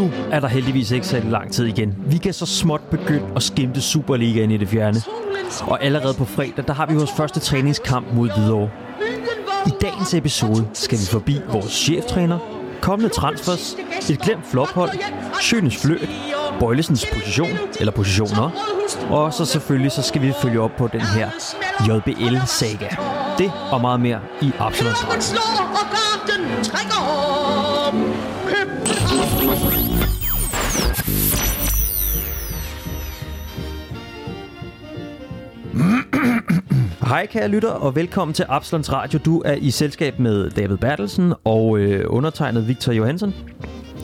Nu er der heldigvis ikke særlig lang tid igen. Vi kan så småt begynde at skimte Superligaen i det fjerne. Og allerede på fredag, der har vi vores første træningskamp mod Hvidovre. I dagens episode skal vi forbi vores cheftræner, kommende transfers, et glemt flophold, Sjønes fløt, Bøjlesens position, eller positioner, og så selvfølgelig så skal vi følge op på den her JBL-saga. Det og meget mere i Absalons Hej kære lytter, og velkommen til Absalons Radio. Du er i selskab med David Bertelsen og øh, undertegnet Victor Johansen.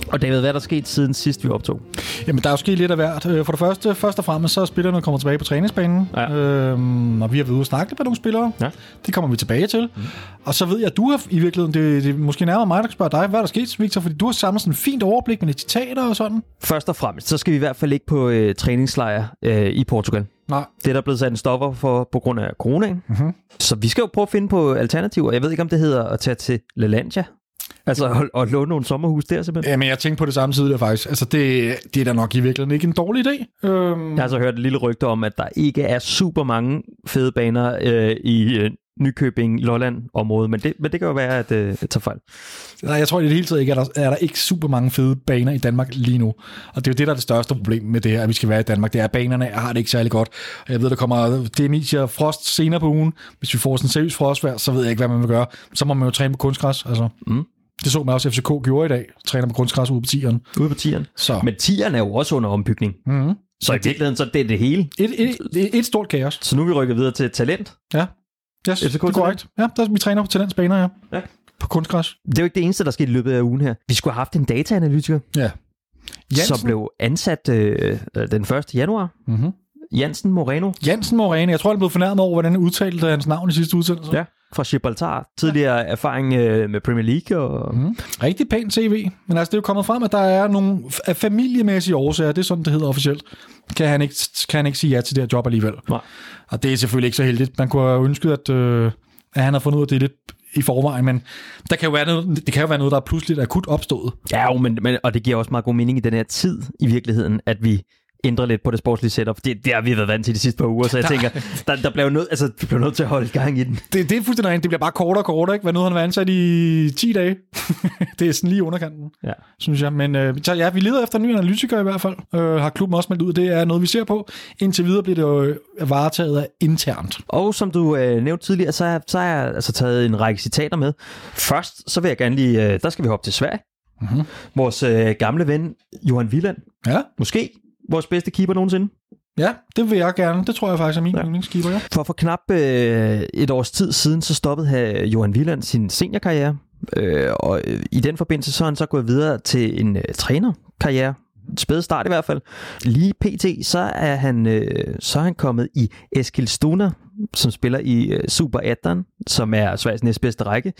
Og David, hvad er der sket siden sidst vi optog? Jamen, der er jo sket lidt af hvert. Øh, For det første, først og fremmest, så er spillerne kommet tilbage på træningsbanen. Ja. Øhm, og vi har været ude og snakke med nogle spillere. Ja. Det kommer vi tilbage til. Mm. Og så ved jeg, at du har i virkeligheden, det, det er måske nærmere mig, der spørger dig, hvad er der sket, Victor? Fordi du har samlet sådan et fint overblik med citater og sådan. Først og fremmest, så skal vi i hvert fald ikke på øh, træningslejr øh, i Portugal. Nej. Det er der blevet sat en stopper for på grund af coronaen. Mhm. Så vi skal jo prøve at finde på alternativer. Jeg ved ikke, om det hedder at tage til LaLandia. Altså at, at låne nogle sommerhus der simpelthen. Jamen, jeg tænkte på det samme tidligere faktisk. Altså, det, det er da nok i virkeligheden ikke en dårlig idé. Øhm, Jeg har så hørt et lille rygte om, at der ikke er super mange fede baner øh, i øh, Nykøbing, Lolland-området, men det, men det kan jo være, at øh, jeg tager fejl. Nej, jeg tror i det hele taget ikke, at der er der ikke super mange fede baner i Danmark lige nu. Og det er jo det, der er det største problem med det her, at vi skal være i Danmark. Det er, at banerne har det ikke særlig godt. Og jeg ved, der kommer Demicia frost senere på ugen. Hvis vi får sådan en seriøs frostvær, så ved jeg ikke, hvad man vil gøre. Så må man jo træne på kunstgræs. Altså. Mm. Det så man også FCK gjorde i dag. Træner på kunstgræs ude på tieren. Ude på tieren. Så Men tieren er jo også under ombygning. mm-hmm. Så i virkeligheden, så er det det hele. et, et, et, et, stort kaos. Så nu er vi rykket videre til talent. Ja, yes, FCK det er korrekt. Ja, der, vi træner på talentsbaner, ja. Ja. På kunstgræs. Det er jo ikke det eneste, der skete i løbet af ugen her. Vi skulle have haft en dataanalytiker, Ja. som blev ansat øh, øh, den 1. januar. Mm-hmm. Jansen Moreno. Jansen Morane, jeg tror, han blev fornærmet over, hvordan han udtalte hans navn i sidste udsendelse. Ja. Fra Gibraltar. Tidligere erfaring øh, med Premier League. Og... Mm. Rigtig pænt CV, men altså det er jo kommet frem, at der er nogle af familiemæssige årsager, det er sådan, det hedder officielt, kan han ikke, kan han ikke sige ja til det her job alligevel. Nej. Og det er selvfølgelig ikke så heldigt. Man kunne have ønsket, at, øh, at han har fundet ud af det lidt i forvejen, men der kan jo være noget, det kan jo være noget, der er pludselig akut opstået. Ja, jo, men, men, og det giver også meget god mening i den her tid i virkeligheden, at vi ændrer lidt på det sportslige setup. Det, det har vi været vant til de sidste par uger, så jeg tænker, der, der bliver nødt, altså, vi bliver nødt til at holde gang i den. Det, det er fuldstændig rent. Det bliver bare kortere og kortere, ikke? Hvad nu han været ansat i 10 dage. det er sådan lige underkanten, Ja. synes jeg. Men øh, så ja, vi leder efter en ny analytiker i hvert fald. Øh, har klubben også meldt ud. Det er noget, vi ser på. Indtil videre bliver det jo øh, varetaget af internt. Og som du øh, nævnte tidligere, så har, så har jeg altså taget en række citater med. Først, så vil jeg gerne lige, øh, der skal vi hoppe til Sverige. Mhm. Vores øh, gamle ven, Johan Wieland. Ja, Måske vores bedste keeper nogensinde. ja, det vil jeg gerne. Det tror jeg faktisk er min Ja. yndlingskeeper, ja. For for knap øh, et års tid siden, så stoppede her Johan Wieland sin seniorkarriere. Øh, og øh, i den forbindelse, så er han så gået videre til en øh, trænerkarriere. Spæde start i hvert fald. Lige pt, så er han, øh, så er han kommet i Eskilstuna, som spiller i øh, Super 18, som er Sveriges næstbedste række.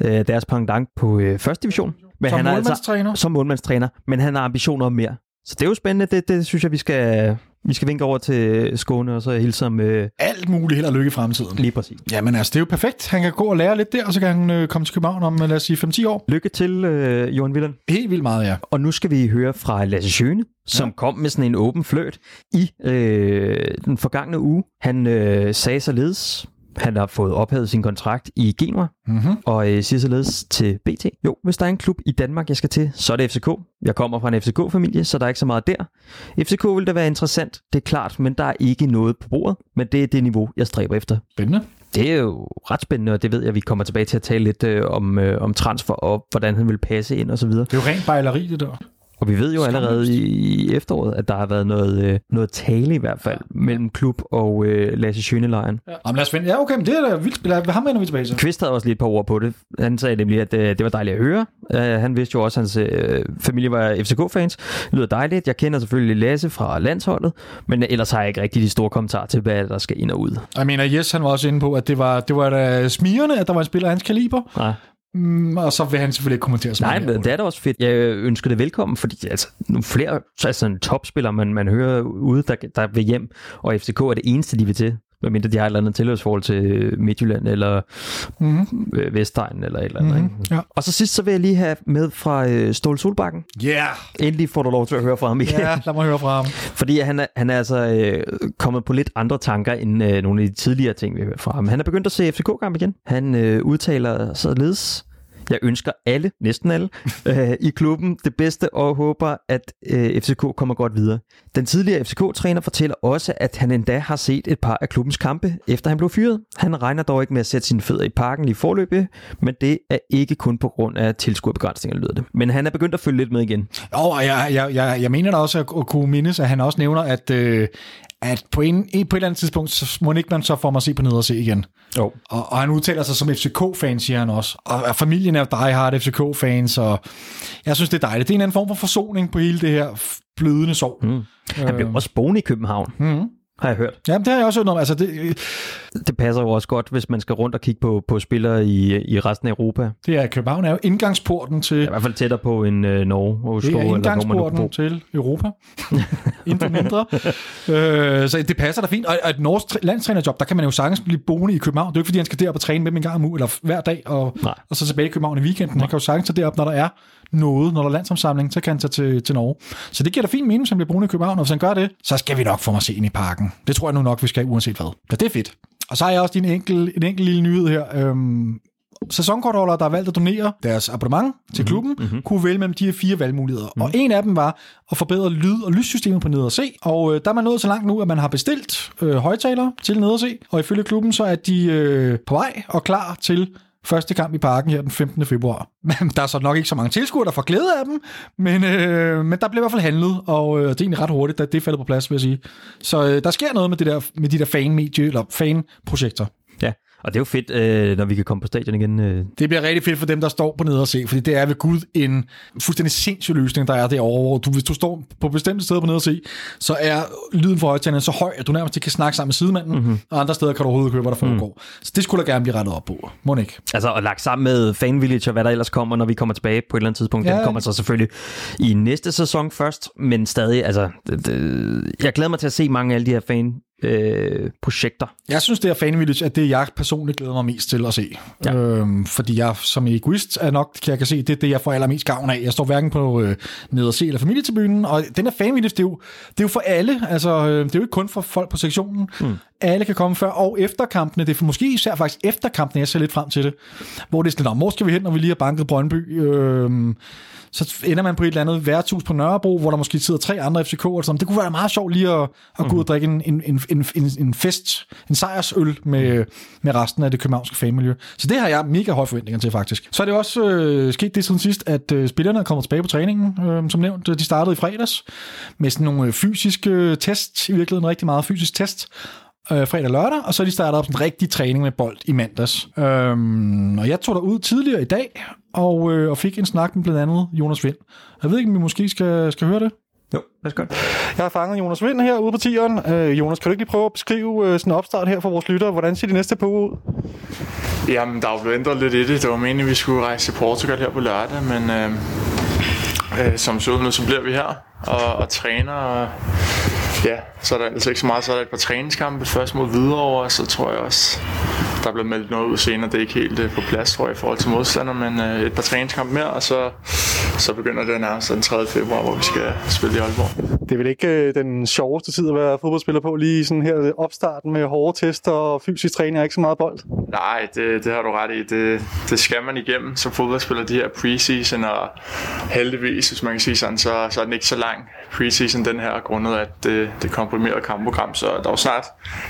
Ja. Øh, deres pendant på øh, første division. Men Som han er altså, som målmandstræner, men han har ambitioner om mere. Så det er jo spændende. Det, det synes jeg, vi skal, vi skal vinke over til Skåne, og så hilse ham øh, Alt muligt held og lykke i fremtiden. lige præcis. Jamen altså, det er jo perfekt. Han kan gå og lære lidt der, og så kan han øh, komme til København om, øh, lad os sige, 5-10 år. Lykke til, øh, Johan Villand. Helt vildt meget, ja. Og nu skal vi høre fra Lasse Schøne, som ja. kom med sådan en åben fløt i øh, den forgangne uge. Han øh, sagde således, han har fået ophævet sin kontrakt i Genua, Mm-hmm. og øh, siger således til BT. Jo, hvis der er en klub i Danmark, jeg skal til, så er det FCK. Jeg kommer fra en FCK-familie, så der er ikke så meget der. FCK vil da være interessant, det er klart, men der er ikke noget på bordet. Men det er det niveau, jeg stræber efter. Spændende. Det er jo ret spændende, og det ved jeg, vi kommer tilbage til at tale lidt øh, om, øh, om transfer og hvordan han vil passe ind og så videre. Det er jo rent bejleri, det der. Og vi ved jo allerede i, i efteråret, at der har været noget, øh, noget tale i hvert fald mellem klub og øh, Lasse Schønelejren. Ja. Jamen, lad os finde. Ja, okay, men det er da vildt. Lad, ham vender vi tilbage til. Kvist havde også lige et par ord på det. Han sagde nemlig, at øh, det var dejligt at høre. Uh, han vidste jo også, at hans øh, familie var FCK-fans. Det lyder dejligt. Jeg kender selvfølgelig Lasse fra landsholdet, men ellers har jeg ikke rigtig de store kommentarer til, hvad der skal ind og ud. Jeg mener, Jes han var også inde på, at det var, det var da smirende, at der var en spiller af hans kaliber. Nej. Mm, og så vil han selvfølgelig ikke kommentere så Nej, men det er da også fedt. Jeg ønsker det velkommen, fordi altså, nogle flere altså en topspillere, man, man hører ude, der, der vil hjem, og FCK er det eneste, de vil til. Medmindre de har et eller andet tilhørsforhold til Midtjylland eller mm-hmm. Vestegnen eller et eller andet. Mhm, Ikke? ja. Og så sidst så vil jeg lige have med fra øh, Ståle Solbakken. Yeah! Endelig får du lov til at høre fra ham igen. Ja, lad mig høre fra ham. Fordi han er, han er altså øh, kommet på lidt andre tanker end øh, nogle af de tidligere ting, vi har hørt fra ham. Han er begyndt at se FCK-kamp igen. Han øh, udtaler således, jeg ønsker alle, næsten alle, øh, i klubben det bedste og håber, at øh, FCK kommer godt videre. Den tidligere FCK-træner fortæller også, at han endda har set et par af klubbens kampe, efter han blev fyret. Han regner dog ikke med at sætte sine fødder i parken lige forløbet, men det er ikke kun på grund af tilskuerbegrænsninger, lyder det. Men han er begyndt at følge lidt med igen. Jo, og jeg, jeg, jeg, jeg mener da også at, at kunne mindes, at han også nævner, at, øh, at på, en, på et eller andet tidspunkt, så må ikke man så få mig at se på ned og se igen. Jo. Og, og han udtaler sig som FCK-fan, siger han også. Og, familien er jo diehard FCK-fans, og jeg synes, det er dejligt. Det er en anden form for forsoning på hele det her blødende sorg. Mm. Han blev også boende i København, Mm. Har jeg hørt. Jamen, det har jeg også hørt om. Altså, det, Det passer jo også godt, hvis man skal rundt og kigge på, på spillere i, i resten af Europa. det er København er jo indgangsporten til... I hvert fald tættere på end øh, Norge og Oslo, Det er eller indgangsporten bo. til Europa. Intet mindre. øh, så det passer da fint. Og og et norsk træ- landstrænerjob, der kan man jo sagtens blive boende i København. Det er jo ikke, fordi han skal derop og træne med dem en gang om ugen, eller hver dag, og, Nej. og så tilbage i København i weekenden. Han kan jo sagtens derop, når der er noget, når der er landsomsamling, så kan han tage til, til Norge. Så det giver da fint mening, hvis han bliver boende i København, og hvis han gør det, så skal vi nok få mig se ind i parken. Det tror jeg nu nok, vi skal, uanset hvad. Så det er fedt. Og så har jeg også en enkelt, en enkelt lille nyhed her. Øhm, sæsonkortholdere, der har valgt at donere deres abonnement til klubben, mm-hmm. kunne vælge mellem de her fire valgmuligheder. Mm. Og en af dem var at forbedre lyd- og lyssystemet på ned og øh, der er man nået så langt nu, at man har bestilt øh, højtalere til ned og se. Og ifølge klubben, så er de øh, på vej og klar til første kamp i parken her den 15. februar. Men der er så nok ikke så mange tilskuere, der får glæde af dem, men, øh, men der blev i hvert fald handlet, og øh, det er egentlig ret hurtigt, at det faldt på plads, vil jeg sige. Så øh, der sker noget med, det der, med de der fan-medie, eller fan-projekter. Og det er jo fedt, øh, når vi kan komme på stadion igen. Øh. Det bliver rigtig fedt for dem, der står på nede og se, fordi det er ved Gud en fuldstændig sindssyg løsning, der er derovre. Hvor du, hvis du står på bestemte steder på nede og se, så er lyden fra højtalerne så høj, at du nærmest ikke kan snakke sammen med sidemanden, mm-hmm. og andre steder kan du overhovedet høre, hvad der foregår. Mm. Så det skulle der gerne blive rettet op på. Må ikke? Altså, og lagt sammen med Fan Village og hvad der ellers kommer, når vi kommer tilbage på et eller andet tidspunkt. Ja. Den kommer så selvfølgelig i næste sæson først, men stadig, altså, det, det, jeg glæder mig til at se mange af alle de her fan øh, projekter. Jeg synes, det er Fan Village, at det jeg personligt glæder mig mest til at se. Ja. Øhm, fordi jeg som egoist er nok, kan jeg kan se, det er det, jeg får allermest gavn af. Jeg står hverken på øh, ned og se eller familietribunen, og den her Fan Village, det er jo, det er jo for alle. Altså, øh, det er jo ikke kun for folk på sektionen. Mm. Alle kan komme før og efter kampene. Det er for, måske især faktisk efter kampene, jeg ser lidt frem til det. Hvor det er sådan, "Nå, hvor skal vi hen, når vi lige har banket Brøndby? Øhm, så ender man på et eller andet værtshus på Nørrebro, hvor der måske sidder tre andre FCK'er. og sådan. Det kunne være meget sjovt lige at, at gå ud og drikke en, en, en, en, en, en fest, en sejrsøl med, med resten af det københavnske fanmiljø. Så det har jeg mega høje forventninger til, faktisk. Så er det også øh, sket det siden sidst, at øh, spillerne er kommet tilbage på træningen. Øh, som nævnt, de startede i fredags med sådan nogle øh, fysiske øh, test, i virkeligheden rigtig meget fysisk test, øh, fredag og lørdag, og så er de startet op sådan en rigtig træning med bold i mandags. Øhm, og jeg tog derud tidligere i dag, og, øh, og fik en snak med blandt andet Jonas Vind. Jeg ved ikke, om vi måske skal, skal høre det? Jo, lad os godt. Jeg har fanget Jonas Vind her ude på tieren. Øh, Jonas, kan du ikke lige prøve at beskrive øh, sådan en opstart her for vores lyttere? Hvordan ser de næste på ud? Jamen, der er jo blevet ændret lidt i det. Det var meningen, at vi skulle rejse til Portugal her på lørdag, men øh, øh, som så ud nu, så bliver vi her og, og træner. Og, ja, så er der altså ikke så meget. Så er der et par træningskampe. Først mod Hvidovre, og så tror jeg også, der bliver meldt noget ud senere. Det er ikke helt øh, på plads, tror jeg, i forhold til modstander, men øh, et par træningskampe mere, og så, så begynder det nærmest den 3. februar, hvor vi skal spille i Aalborg. Det er vel ikke øh, den sjoveste tid at være fodboldspiller på, lige sådan her opstarten med hårde tester og fysisk træning og ikke så meget bold. Nej, det, det har du ret i. Det, det skal man igennem som fodboldspiller, de her preseason, og heldigvis, hvis man kan sige sådan, så, så er den ikke så lang preseason den her, grundet at det, det komprimerede kampprogram, så der er jo snart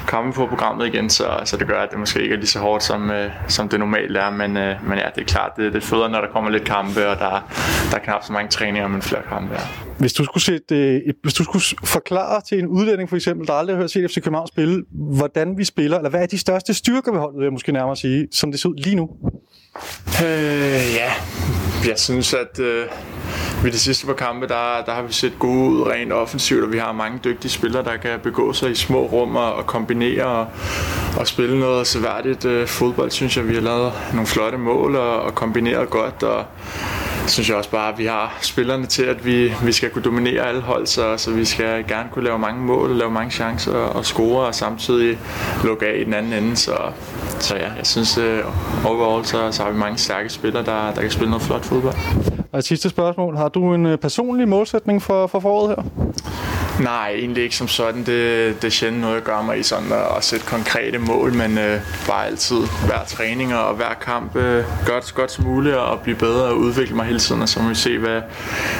kampe på programmet igen, så, så det gør, at det måske ikke er lige så hårdt, som, øh, som det normalt er, men, øh, men ja, det er klart, det, det er federe, når der kommer lidt kampe, og der, der er knap så mange træninger, men flere kampe er. Hvis du skulle, sætte, øh, et- hvis du skulle forklare til en udlænding for eksempel, der aldrig har hørt set FC København spille, hvordan vi spiller, eller hvad er de største styrker ved holdet, vil jeg måske nærmere sige, som det ser ud lige nu? Øh, ja, jeg synes, at øh, ved de sidste par kampe, der, der har vi set gode ud rent offensivt, og vi har mange dygtige spillere, der kan begå sig i små rum og, og kombinere og, og spille noget seværdigt øh, fodbold, synes jeg. Vi har lavet nogle flotte mål og, og kombineret godt, og synes jeg også bare, at vi har spillerne til, at vi, vi skal kunne dominere alle hold, så, så vi skal gerne kunne lave mange mål, lave mange chancer og score, og samtidig lukke af i den anden ende. Så, så ja, jeg synes uh, overall, så, så har vi mange stærke spillere, der, der kan spille noget flot fodbold. Og et sidste spørgsmål. Har du en øh, personlig målsætning for, for foråret her? Nej, egentlig ikke som sådan. Det, det er sjældent noget, jeg gør mig i sådan at, at sætte konkrete mål, men øh, bare altid hver træning og hver kamp øh, godt, godt som muligt og blive bedre og udvikle mig hele tiden, og så må vi se, hvad,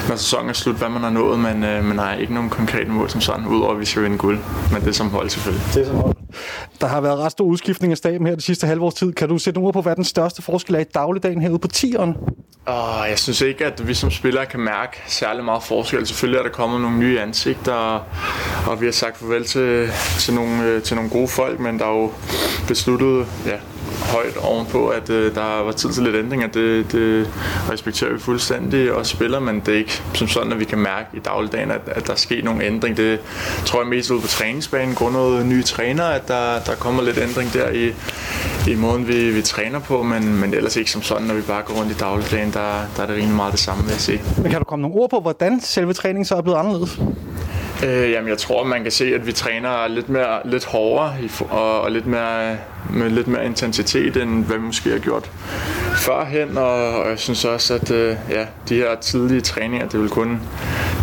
når sæsonen er slut, hvad man har nået, men, øh, men nej, ikke nogen konkrete mål som sådan, udover at vi skal vinde guld, men det er som hold selvfølgelig. Det er som hold. Der har været ret stor udskiftning af staben her de sidste halvårs tid. Kan du sætte ord på, hvad den største forskel er i dagligdagen herude på tieren? Uh, jeg synes ikke, at vi som spillere kan mærke særlig meget forskel. Selvfølgelig er der kommet nogle nye ansigter, og vi har sagt farvel til, til, nogle, øh, til nogle gode folk, men der er jo besluttet ja, højt ovenpå, at øh, der var tid til lidt ændringer. Det, det respekterer vi fuldstændig og spiller, men det er ikke som sådan, at vi kan mærke i dagligdagen, at, at der er sket nogle ændring. Det tror jeg mest ud på træningsbanen, grundet nye træner, at der, der kommer lidt ændring der i, i måden, vi, vi træner på, men, men ellers ikke som sådan, når vi bare går rundt i dagligdagen, der, der er det rimelig meget det samme, vil jeg sige. Men kan du komme nogle ord på, hvordan selve træningen så er blevet anderledes? Øh, jamen, jeg tror, man kan se, at vi træner lidt, mere, lidt hårdere og, og lidt mere, med lidt mere intensitet, end hvad vi måske har gjort førhen. Og, og jeg synes også, at øh, ja, de her tidlige træninger, det vil kun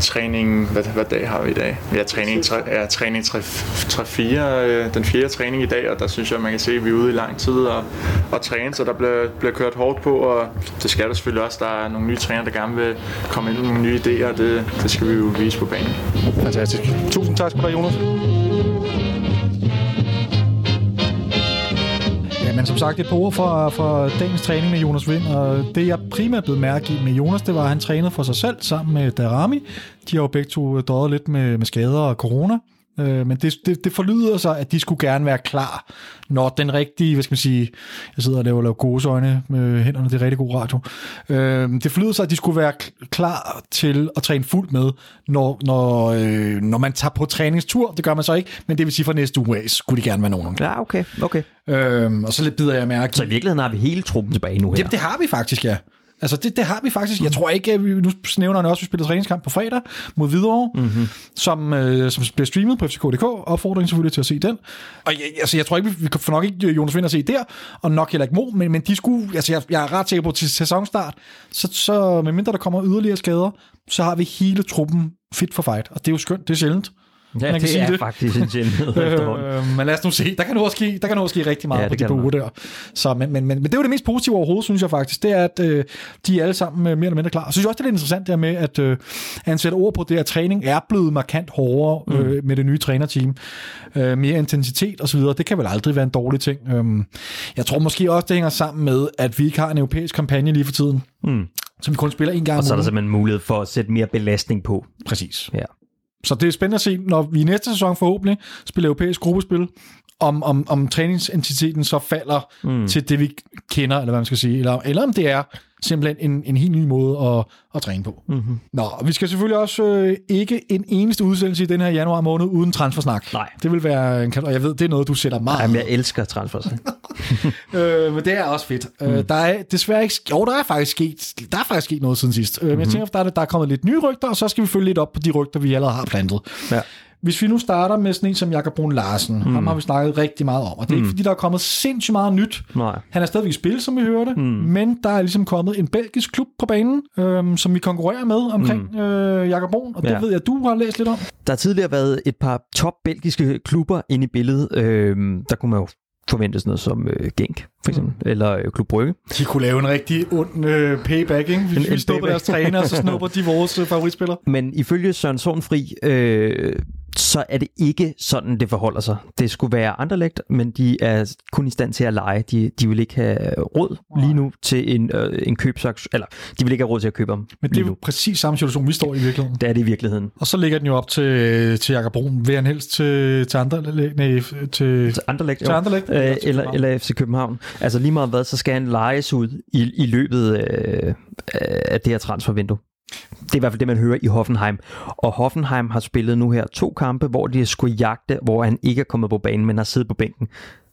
træning, hvad, hvad dag har vi i dag? Ja, træning, tre, ja, træning 3-4, øh, den fjerde træning i dag, og der synes jeg, man kan se, at vi er ude i lang tid og, og træne, så der bliver, bliver kørt hårdt på, og det skal der selvfølgelig også. Der er nogle nye træner, der gerne vil komme ind med nogle nye idéer, og det, det skal vi jo vise på banen. Fantastisk. Tusind tak skal du have, Jonas. Øh, men som sagt, et par ord fra, fra dagens træning med Jonas Vind, og det jeg primært blev mærke i med Jonas, det var, at han trænede for sig selv sammen med Darami. De har jo begge to øh, døjet lidt med, med skader og corona. Øh, men det, det, det forlyder sig, at de skulle gerne være klar, når den rigtige, hvad skal man sige, jeg sidder og laver, laver gåseøjne med hænderne, det er rigtig god radio. Øh, det forlyder sig, at de skulle være klar til at træne fuldt med, når, når, øh, når man tager på træningstur. Det gør man så ikke, men det vil sige fra næste uge af, skulle de gerne være nogen. Ja, okay, okay. Øh, og så lidt bider jeg mærke. Så i virkeligheden har vi hele truppen tilbage nu her? Det, det har vi faktisk, ja. Altså, det, det har vi faktisk. Jeg tror ikke, at vi, nu nævner han også, at vi spiller træningskamp på fredag mod Hvidovre, mm-hmm. som, øh, som bliver streamet på FCK.dk. Opfordring selvfølgelig til at se den. Og jeg, altså, jeg tror ikke, vi, vi får nok ikke Jonas Vind at se der, og nok heller ikke Mo, men, men de skulle, altså, jeg, jeg er ret sikker på, til sæsonstart, så, så medmindre der kommer yderligere skader, så har vi hele truppen fit for fight. Og det er jo skønt, det er sjældent. Ja, man kan det sige er det. faktisk en sjældenhed øh, Men lad os nu se. Der kan nu også ske, der kan nu også ske rigtig meget ja, på de uger der. Så, men, men, men, men, det er jo det mest positive overhovedet, synes jeg faktisk. Det er, at øh, de er alle sammen øh, mere eller mindre klar. Jeg synes også, det er lidt interessant der med, at øh, han sætter ord på det, at træning er blevet markant hårdere øh, mm. med det nye trænerteam. Øh, mere intensitet osv. Det kan vel aldrig være en dårlig ting. Øh, jeg tror måske også, det hænger sammen med, at vi ikke har en europæisk kampagne lige for tiden. Mm. Så vi kun spiller en gang Og så er der simpelthen mulighed for at sætte mere belastning på. Præcis. Ja. Så det er spændende at se, når vi i næste sæson forhåbentlig spiller europæisk gruppespil, om, om, om træningsintensiteten så falder mm. til det, vi kender, eller hvad man skal sige, eller, eller om det er simpelthen en, en helt ny måde at, at træne på. Mm-hmm. Nå, vi skal selvfølgelig også øh, ikke en eneste udsendelse i den her januar måned uden transfersnak. Nej. Det vil være, en, og jeg ved, det er noget, du sætter meget Jamen, jeg elsker transfersnak. øh, men det er også fedt. Øh, mm. Øh, der er desværre ikke, jo, der er faktisk sket, der er faktisk sket noget siden sidst. Mm-hmm. Men jeg mhm. tænker, der er, der er kommet lidt nye rygter, og så skal vi følge lidt op på de rygter, vi allerede har plantet. Ja. Hvis vi nu starter med sådan en som Jakob Brun Larsen, mm. ham har vi snakket rigtig meget om, og det er mm. ikke fordi, der er kommet sindssygt meget nyt. Nej. Han er stadigvæk i spil, som vi hørte, mm. men der er ligesom kommet en belgisk klub på banen, øhm, som vi konkurrerer med omkring mm. øh, Jakob Brun, og det ja. ved jeg, du har læst lidt om. Der har tidligere været et par top belgiske klubber inde i billedet. Øhm, der kunne man jo forvente sådan noget som øh, Genk, for eksempel, mm. eller øh, Klub Brygge. De kunne lave en rigtig ond øh, payback, ikke? Hvis en, vi snupper deres træner, og så snupper de vores øh, favoritspillere. Men ifølge Søren Sornfri, øh, så er det ikke sådan, det forholder sig. Det skulle være Anderlecht, men de er kun i stand til at lege. De, de vil ikke have råd lige nu til en, øh, en købsaks, eller de vil ikke have råd til at købe dem. Men det er jo præcis samme situation, vi står i virkeligheden. Det er det i virkeligheden. Og så ligger den jo op til, til Jakob Brun. Vil han helst til, til, andre, nej, til, til Anderlecht, til Anderlecht øh, eller, eller, eller FC København. Altså lige meget hvad, så skal han lejes ud i, i løbet øh, af det her transfervindue. Det er i hvert fald det, man hører i Hoffenheim. Og Hoffenheim har spillet nu her to kampe, hvor de skulle jagte, hvor han ikke er kommet på banen, men har siddet på bænken,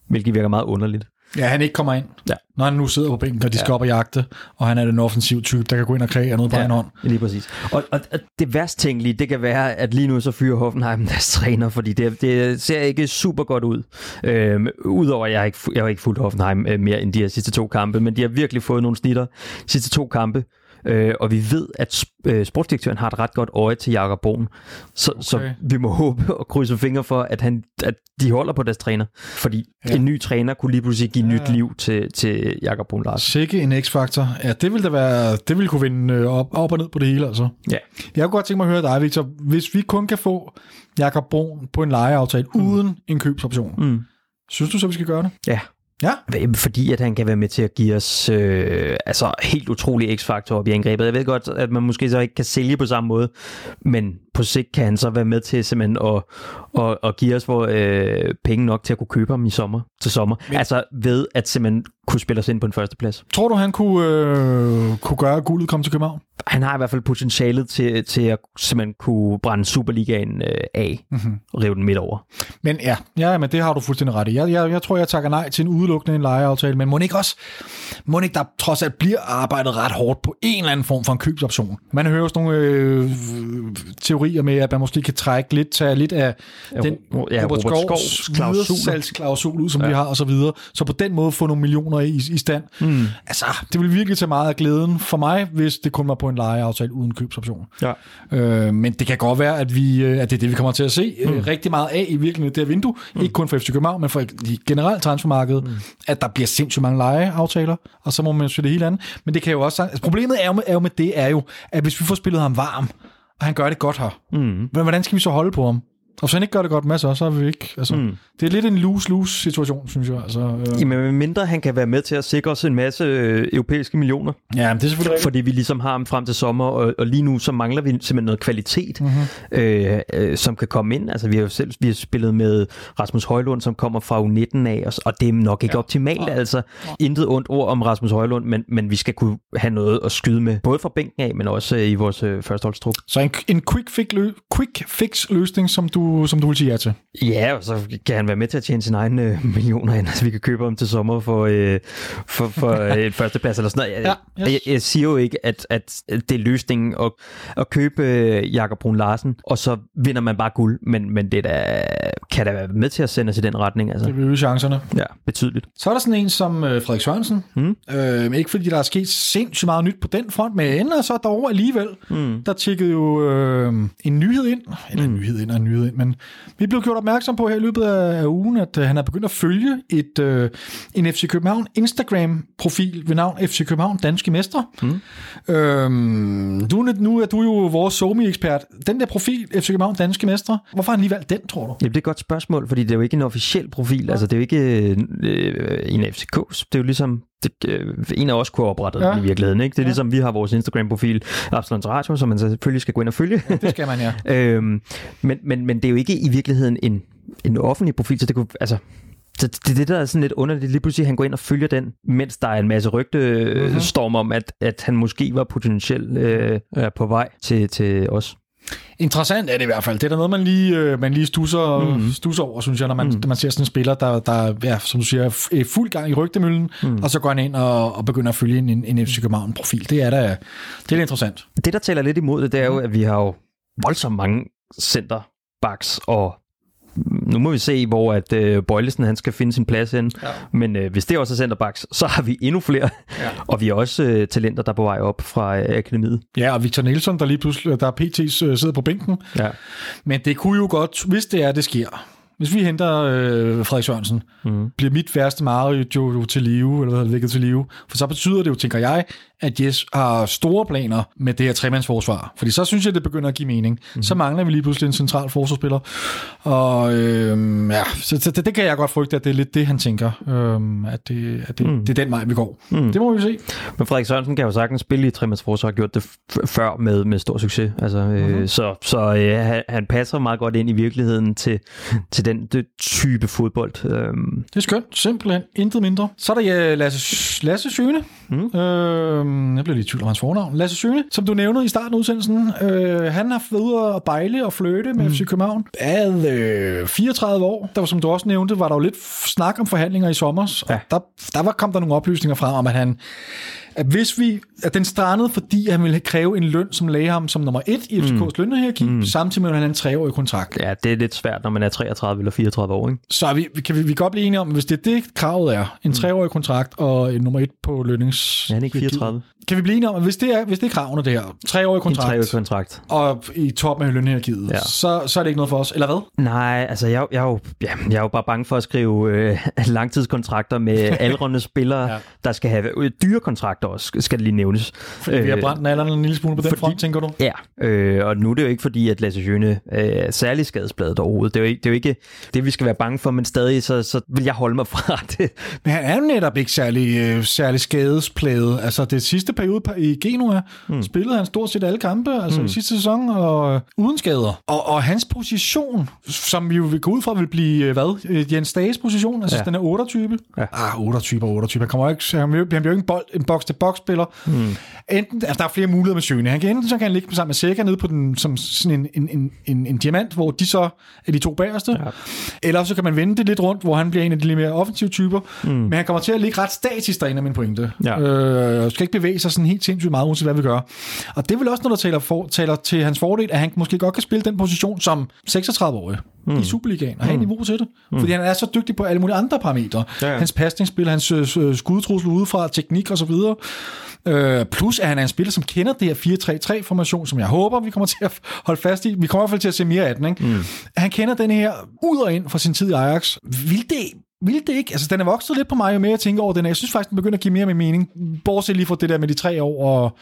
hvilket virker meget underligt. Ja, han ikke kommer ind. Ja. Når han nu sidder på bænken, og de skal op og jagte, og han er den offensiv type, der kan gå ind og kreere noget på ja. en hånd. Lige præcis. Og, og, og det værst tænkelige, det kan være, at lige nu så fyrer Hoffenheim deres træner, fordi det, det ser ikke super godt ud. Øhm, Udover at jeg har ikke, jeg har ikke fulgt Hoffenheim øh, mere end de her sidste to kampe, men de har virkelig fået nogle snitter de sidste to kampe. Øh, og vi ved, at øh, sportsdirektøren har et ret godt øje til Jakob Bogen. Så, okay. så vi må håbe og krydse fingre for, at, han, at de holder på deres træner. Fordi ja. en ny træner kunne lige pludselig give ja. nyt liv til, til Jakob Bogen Larsen. Sikke en x-faktor. Ja, det ville da være, det ville kunne vinde øh, op, op og ned på det hele, altså. Ja. Jeg kunne godt tænke mig at høre dig, Victor. Hvis vi kun kan få Jakob Bogen på en lejeaftale mm. uden en købsoption, mm. synes du så, vi skal gøre det? Ja, Ja. Fordi at han kan være med til at give os øh, altså helt utrolig x-faktor op i angrebet. Jeg ved godt, at man måske så ikke kan sælge på samme måde, men på sigt kan han så være med til simpelthen at, at, at give os hvor, øh, penge nok til at kunne købe ham i sommer til sommer. Men, altså ved at simpelthen kunne spille os ind på en førsteplads. Tror du, han kunne, øh, kunne gøre, at guldet kom til København? Han har i hvert fald potentialet til, til at simpelthen kunne brænde Superligaen øh, af mm-hmm. og rive den midt over. Men ja, ja, men det har du fuldstændig ret i. Jeg, jeg, jeg tror, jeg takker nej til en udelukkende en lejeaftale, men må ikke også, må ikke der trods alt bliver arbejdet ret hårdt på en eller anden form for en købsoption? Man hører også nogle øh, teorier med, at man måske kan trække lidt, tage lidt af ja, den ja, Robert, Robert Skovs klausul ud, som ja. vi har, og så videre. Så på den måde få nogle millioner i, i stand. Mm. Altså, det vil virkelig tage meget af glæden for mig, hvis det kun var på en lejeaftale uden købsoption. Ja. Øh, men det kan godt være, at, vi, øh, at det er det, vi kommer til at se mm. øh, rigtig meget af i virkeligheden det her vindue. Mm. Ikke kun for FC København, men for generelt transfermarkedet, mm. At der bliver sindssygt mange lejeaftaler, og så må man jo det hele andet. Men det kan jo også... Altså, problemet er jo, med, er jo med det, er jo, at hvis vi får spillet ham varm, og han gør det godt her, mm. hvordan skal vi så holde på ham? Og hvis han ikke gør det godt med sig, så er vi ikke... Altså, mm. Det er lidt en lose-lose situation, synes jeg. Altså, øh. Jamen, mindre han kan være med til at sikre os en masse øh, europæiske millioner. Ja, det er selvfølgelig Fordi vi ligesom har ham frem til sommer, og, og lige nu så mangler vi simpelthen noget kvalitet, mm-hmm. øh, øh, som kan komme ind. Altså, vi har jo selv vi har spillet med Rasmus Højlund, som kommer fra U19 af, og, og det er nok ikke ja. optimalt. Ja. Altså, intet ondt ord om Rasmus Højlund, men, men vi skal kunne have noget at skyde med, både fra bænken af, men også øh, i vores øh, førsteholdstrup. Så en, en quick, fix lø- quick fix løsning, som du som du vil sige ja til. Ja, og så kan han være med til at tjene sine egne øh, millioner ind, så vi kan købe ham til sommer for, øh, for, for øh, førsteplads eller sådan noget. Jeg, ja, yes. jeg, jeg siger jo ikke, at, at det er løsningen at, at købe øh, Jakob Brun Larsen, og så vinder man bare guld, men, men det der, kan da være med til at sende os i den retning. Altså. Det vil øge chancerne. Ja, betydeligt. Så er der sådan en som øh, Frederik Sørensen. Mm. Øh, ikke fordi der er sket sindssygt meget nyt på den front, men ender så dog alligevel. Mm. Der tikkede jo øh, en nyhed ind, eller en mm. nyhed ind og en nyhed ind, men vi blev gjort opmærksom på her i løbet af ugen, at øh, han er begyndt at følge et, øh, en FC København Instagram-profil ved navn FC København Danske Mestre. Mm. Øhm, nu, nu er du jo vores somi-ekspert. Den der profil, FC København Danske Mestre, hvorfor har han lige valgt den, tror du? Jamen, det er et godt spørgsmål, fordi det er jo ikke en officiel profil. Ja. Altså, det er jo ikke øh, en FCK's. Det er jo ligesom det, øh, en af os kunne oprette ja. i virkeligheden. Ikke? Det er ja. ligesom, vi har vores Instagram-profil, Absalons Radio, som man selvfølgelig skal gå ind og følge. Ja, det skal man, ja. øhm, men, men, men det er jo ikke i virkeligheden en, en offentlig profil, så det kunne, altså, så det er det, der er sådan lidt underligt. Lige pludselig, han går ind og følger den, mens der er en masse rygtestorm mm-hmm. om, at, at han måske var potentielt øh, på vej til, til os. Interessant er det i hvert fald. Det er da noget, man lige, øh, man lige stusser, mm. stusser over, synes jeg, når man, mm. man ser sådan en spiller, der, der ja, som du siger, er fuld gang i rygtemøllen, mm. og så går han ind og, og begynder at følge en, en FC København-profil. Det er da det er interessant. Det, der taler lidt imod det, det er jo, at vi har jo voldsomt mange centerbacks og nu må vi se, hvor at øh, Bøjlesen han skal finde sin plads hen. Ja. Men øh, hvis det også er centerbacks, så har vi endnu flere. Ja. og vi har også øh, talenter, der er på vej op fra øh, akademiet. Ja, og Victor Nielsen, der lige pludselig, der er PT, øh, sidder på bænken. Ja. Men det kunne jo godt, hvis det er, det sker, hvis vi henter øh, Frederik Sørensen, mm. bliver mit værste mareridt jo til live, eller hvad det til live. For så betyder det jo, tænker jeg, at Jes har store planer med det her tremandsforsvar. Fordi så synes jeg, det begynder at give mening. Mm. Så mangler vi lige pludselig en central forsvarsspiller. Og øh, ja, så, så det, det kan jeg godt frygte, at det er lidt det, han tænker. Øh, at det, at det, mm. det er den vej, vi går. Mm. Det må vi se. Men Frederik Sørensen kan jo sagtens spille i tremandsforsvar, har gjort det før med, med stor succes. Altså, øh, mm-hmm. Så, så øh, han, han passer meget godt ind i virkeligheden til, til den, den type fodbold. Øhm, Det er skønt. Simpelthen. Intet mindre. Så er der ja, Lasse, Lasse Søne. Mm. Øh, jeg bliver lidt i tvivl om hans fornavn. Lasse Søne, som du nævnede i starten af udsendelsen. Øh, han har været ude at bejle og flytte med mm. FC København. Er øh, 34 år. Der var, som du også nævnte, var der jo lidt snak om forhandlinger i sommer. Ja. Der, der var, kom der nogle oplysninger frem om, at han at hvis vi, at den strandede, fordi han ville kræve en løn, som lagde ham som nummer et i FCK's mm. lønhierarki, mm. samtidig med, at han har en treårig kontrakt. Ja, det er lidt svært, når man er 33 eller 34 år, ikke? Så vi, kan vi, vi kan godt blive enige om, hvis det er det, kravet er, en treårig kontrakt og en nummer et på lønnings... Er han ikke 34? Kan vi blive enige om, at hvis det er, hvis det er kravene, det her, treårig kontrakt, En treårig kontrakt. og i toppen af lønhierarkiet, ja. så, så er det ikke noget for os, eller hvad? Nej, altså jeg, jeg, er jo, ja, jeg er jo bare bange for at skrive øh, langtidskontrakter med aldrende spillere, ja. der skal have øh, dyre kontrakter også, skal det lige nævnes. Fordi vi har brændt den alderen en lille smule på den fordi- front, tænker du? Ja, øh, og nu er det jo ikke fordi, at Lasse Jøne øh, er særlig skadesbladet overhovedet. Det er, jo ikke, det er jo ikke det, vi skal være bange for, men stadig så, så vil jeg holde mig fra det. Men han er jo netop ikke særlig, øh, særlig skadesplaget. Altså, det sidste periode på- i Genua mm. spillede han stort set alle kampe, altså mm. i sidste sæson, og øh, uden skader. Og, og hans position, som vi jo vil gå ud fra, vil blive, øh, hvad? Øh, Jens Dages position, altså ja. Den er 8-type. Ja. Ah, 8-type og 8-type. Han, kommer ikke, han, bliver, han bliver jo ikke en, bold, en box-til-box-spiller. Mm. Enten, altså, der er flere muligheder med Sjøne. Han kan enten så kan han ligge sammen med Sækker nede på den, som sådan en, en, en, en, en diamant, hvor de så er de to bagerste. Ja. Eller så kan man vende det lidt rundt, hvor han bliver en af de lidt mere offensive typer. Mm. Men han kommer til at ligge ret statisk derinde, er min pointe. Ja. Øh, skal ikke bevæge sig sådan helt sindssygt meget, uanset hvad vi gør. Og det er vel også noget, der taler, for, taler til hans fordel, at han måske godt kan spille den position som 36-årig mm. i Superligaen, og have mm. niveau til det. Mm. Fordi han er så dygtig på alle mulige andre parametre. Ja. Hans pasningsspil, hans øh, øh, skudtrussel udefra, teknik og så videre. Øh, plus at han er en spiller, som kender det her 4-3-3-formation, som jeg håber, vi kommer til at holde fast i. Vi kommer i hvert fald til at se mere af den. Ikke? Mm. Han kender den her ud og ind fra sin tid i Ajax. Vil det vil det ikke? Altså, den er vokset lidt på mig, jo mere jeg tænker over den. Jeg synes faktisk, den begynder at give mere med mening. Bortset lige fra det der med de tre år. Og,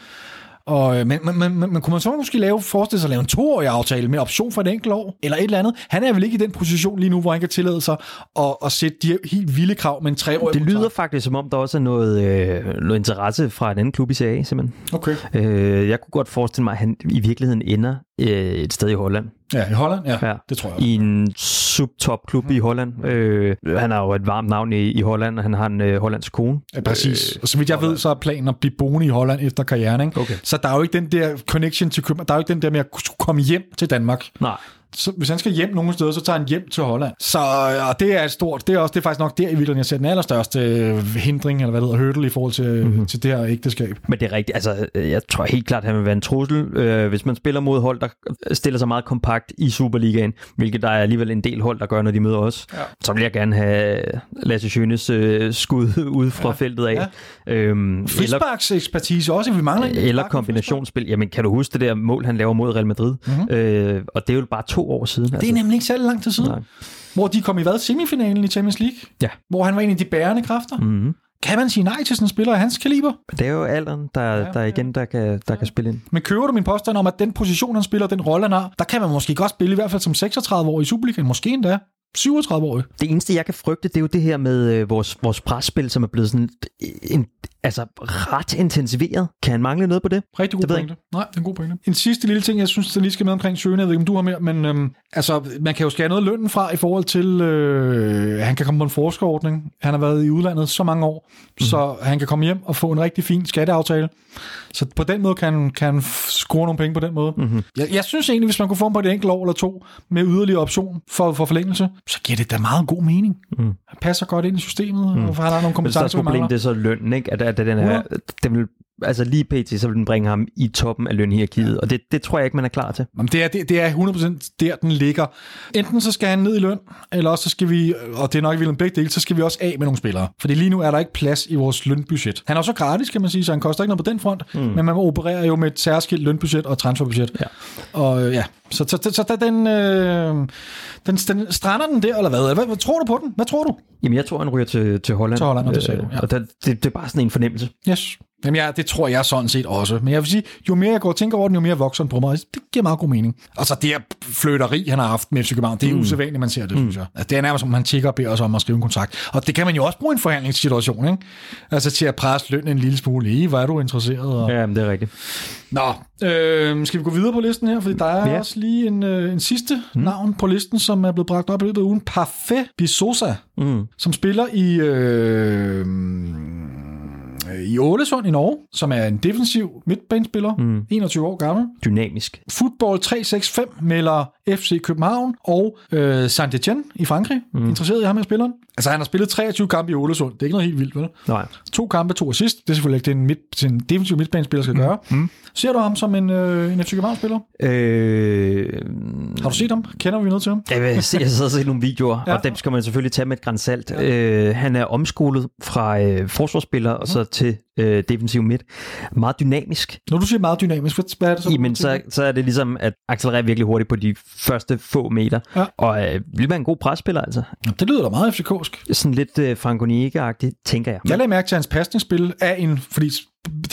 og, men, men, men, men, men kunne man så måske lave, forestille sig at lave en toårig aftale med option for et enkelt år? Eller et eller andet? Han er vel ikke i den position lige nu, hvor han kan tillade sig at, at sætte de helt vilde krav med en treårig Det lyder faktisk, som om der også er noget, øh, noget interesse fra en anden klub i CA, simpelthen. Okay. Øh, jeg kunne godt forestille mig, at han i virkeligheden ender øh, et sted i Holland. Ja, i Holland? Ja, Ja. det tror jeg. I en subtopklub i Holland. Øh, han har jo et varmt navn i, i Holland, og han har en øh, hollandsk kone. Ja, præcis. Og så vidt jeg ved, så er planen at blive boende i Holland efter karrieren. Ikke? Okay. Så der er jo ikke den der connection til København. Der er jo ikke den der med at komme hjem til Danmark. Nej. Så hvis han skal hjem nogle steder, så tager han hjem til Holland. Så og det er et stort, det er også det er faktisk nok der i virkeligheden, jeg ser den allerstørste øh, hindring, eller hvad det hedder, hurdle i forhold til, mm-hmm. til det her ægteskab. Men det er rigtigt. Altså, øh, jeg tror helt klart, at han vil være en trussel, øh, hvis man spiller mod hold, der stiller sig meget kompakt i Superligaen, hvilket der er alligevel en del hold, der gør, når de møder os. Ja. Så vil jeg gerne have Lasse Schønes øh, skud ud fra ja. feltet af. Ja. Øhm, Frisparks ekspertise også, vi mangler eller kombinationsspil. Jamen, kan du huske det der mål, han laver mod Real Madrid? Mm-hmm. Øh, og det er jo bare to år siden. Det er nemlig ikke særlig lang tid siden. Nej. Hvor de kom i hvad? Semifinalen i Champions League? Ja. Hvor han var en af de bærende kræfter. Mm-hmm. Kan man sige nej til sådan en spiller af hans kaliber? Det er jo alderen, der, ja, der igen, der kan, der kan spille ind. Men køber du min påstand om, at den position, han spiller, den rolle, han har, der kan man måske godt spille, i hvert fald som 36 år i Superligaen, måske endda 37 år. Det eneste, jeg kan frygte, det er jo det her med øh, vores, vores presspil, som er blevet sådan en, altså ret intensiveret. Kan han mangle noget på det? Rigtig god Det pointe. Nej, det er en god pointe. En sidste lille ting, jeg synes, der lige skal med omkring Søne, jeg ved ikke, om du har mere, men øhm, altså, man kan jo skære noget af lønnen fra i forhold til, øh, han kan komme på en forskerordning. Han har været i udlandet så mange år, mm. så han kan komme hjem og få en rigtig fin skatteaftale. Så på den måde kan, kan han score nogle penge på den måde. Mm-hmm. Jeg, jeg synes egentlig, hvis man kunne få ham på et enkelt år eller to med yderligere option for, for forlængelse, så giver det da meget god mening. Mm. Han passer godt ind i systemet, mm. og han har nogle Men kompetencer, største vi problem, mangler. det er så lønnen, ikke? At, at den her, den vil, altså lige pt, så vil den bringe ham i toppen af lønhierarkiet, og det, det tror jeg ikke, man er klar til. Jamen, det, er, det, det er 100% der, den ligger. Enten så skal han ned i løn, eller også så skal vi, og det er nok i virkeligheden begge dele, så skal vi også af med nogle spillere. Fordi lige nu er der ikke plads i vores lønbudget. Han er også gratis, kan man sige, så han koster ikke noget på den front, mm. men man opererer jo med et særskilt lønbudget og transferbudget. Ja. Og øh, ja, så, så, så, så den, øh, den, den, strander den der, eller hvad? hvad? Hvad tror du på den? Hvad tror du? Jamen, jeg tror, han ryger til, til Holland. Til Holland, og det sagde du, ja. Og der, det, det er bare sådan en fornemmelse. Yes. Jamen ja, det tror jeg sådan set også. Men jeg vil sige, jo mere jeg går og tænker over den, jo mere vokser den på mig. Det giver meget god mening. Og så det her fløteri, han har haft med FC København, det er mm. usædvanligt, man ser det, synes jeg. Altså, det er nærmest som, man tjekker og beder os om at skrive en kontrakt. Og det kan man jo også bruge i en forhandlingssituation, ikke? Altså til at presse løn en lille smule. I, hvor er du interesseret? Og... Ja, men det er rigtigt. Nå, øh, skal vi gå videre på listen her? Fordi der er ja. også lige en, øh, en sidste mm. navn på listen, som er blevet bragt op i løbet af ugen. Parfait Bisosa, mm. som spiller i... Øh, i Ålesund i Norge, som er en defensiv midtbanespiller, mm. 21 år gammel. Dynamisk. Football 365 melder FC København og øh, Saint-Etienne i Frankrig. Mm. Interesseret i ham her spilleren? Altså, han har spillet 23 kampe i Ålesund. Det er ikke noget helt vildt, vel? Nej. To kampe, to assist. Det er selvfølgelig ikke det, en, midt, en defensiv midtbanespiller skal mm. gøre. Mm. Ser du ham som en, øh, en FC København-spiller? Øh... Har du set ham? Kender vi noget til ham? Jeg, jeg, jeg har set nogle videoer, ja. og dem skal man selvfølgelig tage med et grænsalt. Ja. Øh, han er omskolet fra øh, forsvarsspiller mm. og så til øh, defensiv midt. Meget dynamisk. Når du siger meget dynamisk, hvad er det så? Jamen, så, så er det ligesom at accelerere virkelig hurtigt på de første få meter. Ja. Og øh, vil være en god presspiller, altså. Ja, det lyder da meget FCK'sk. Sådan lidt øh, Franco-Nique-agtigt, tænker jeg. Jeg lagde mærke til hans pasningsspil af en, fordi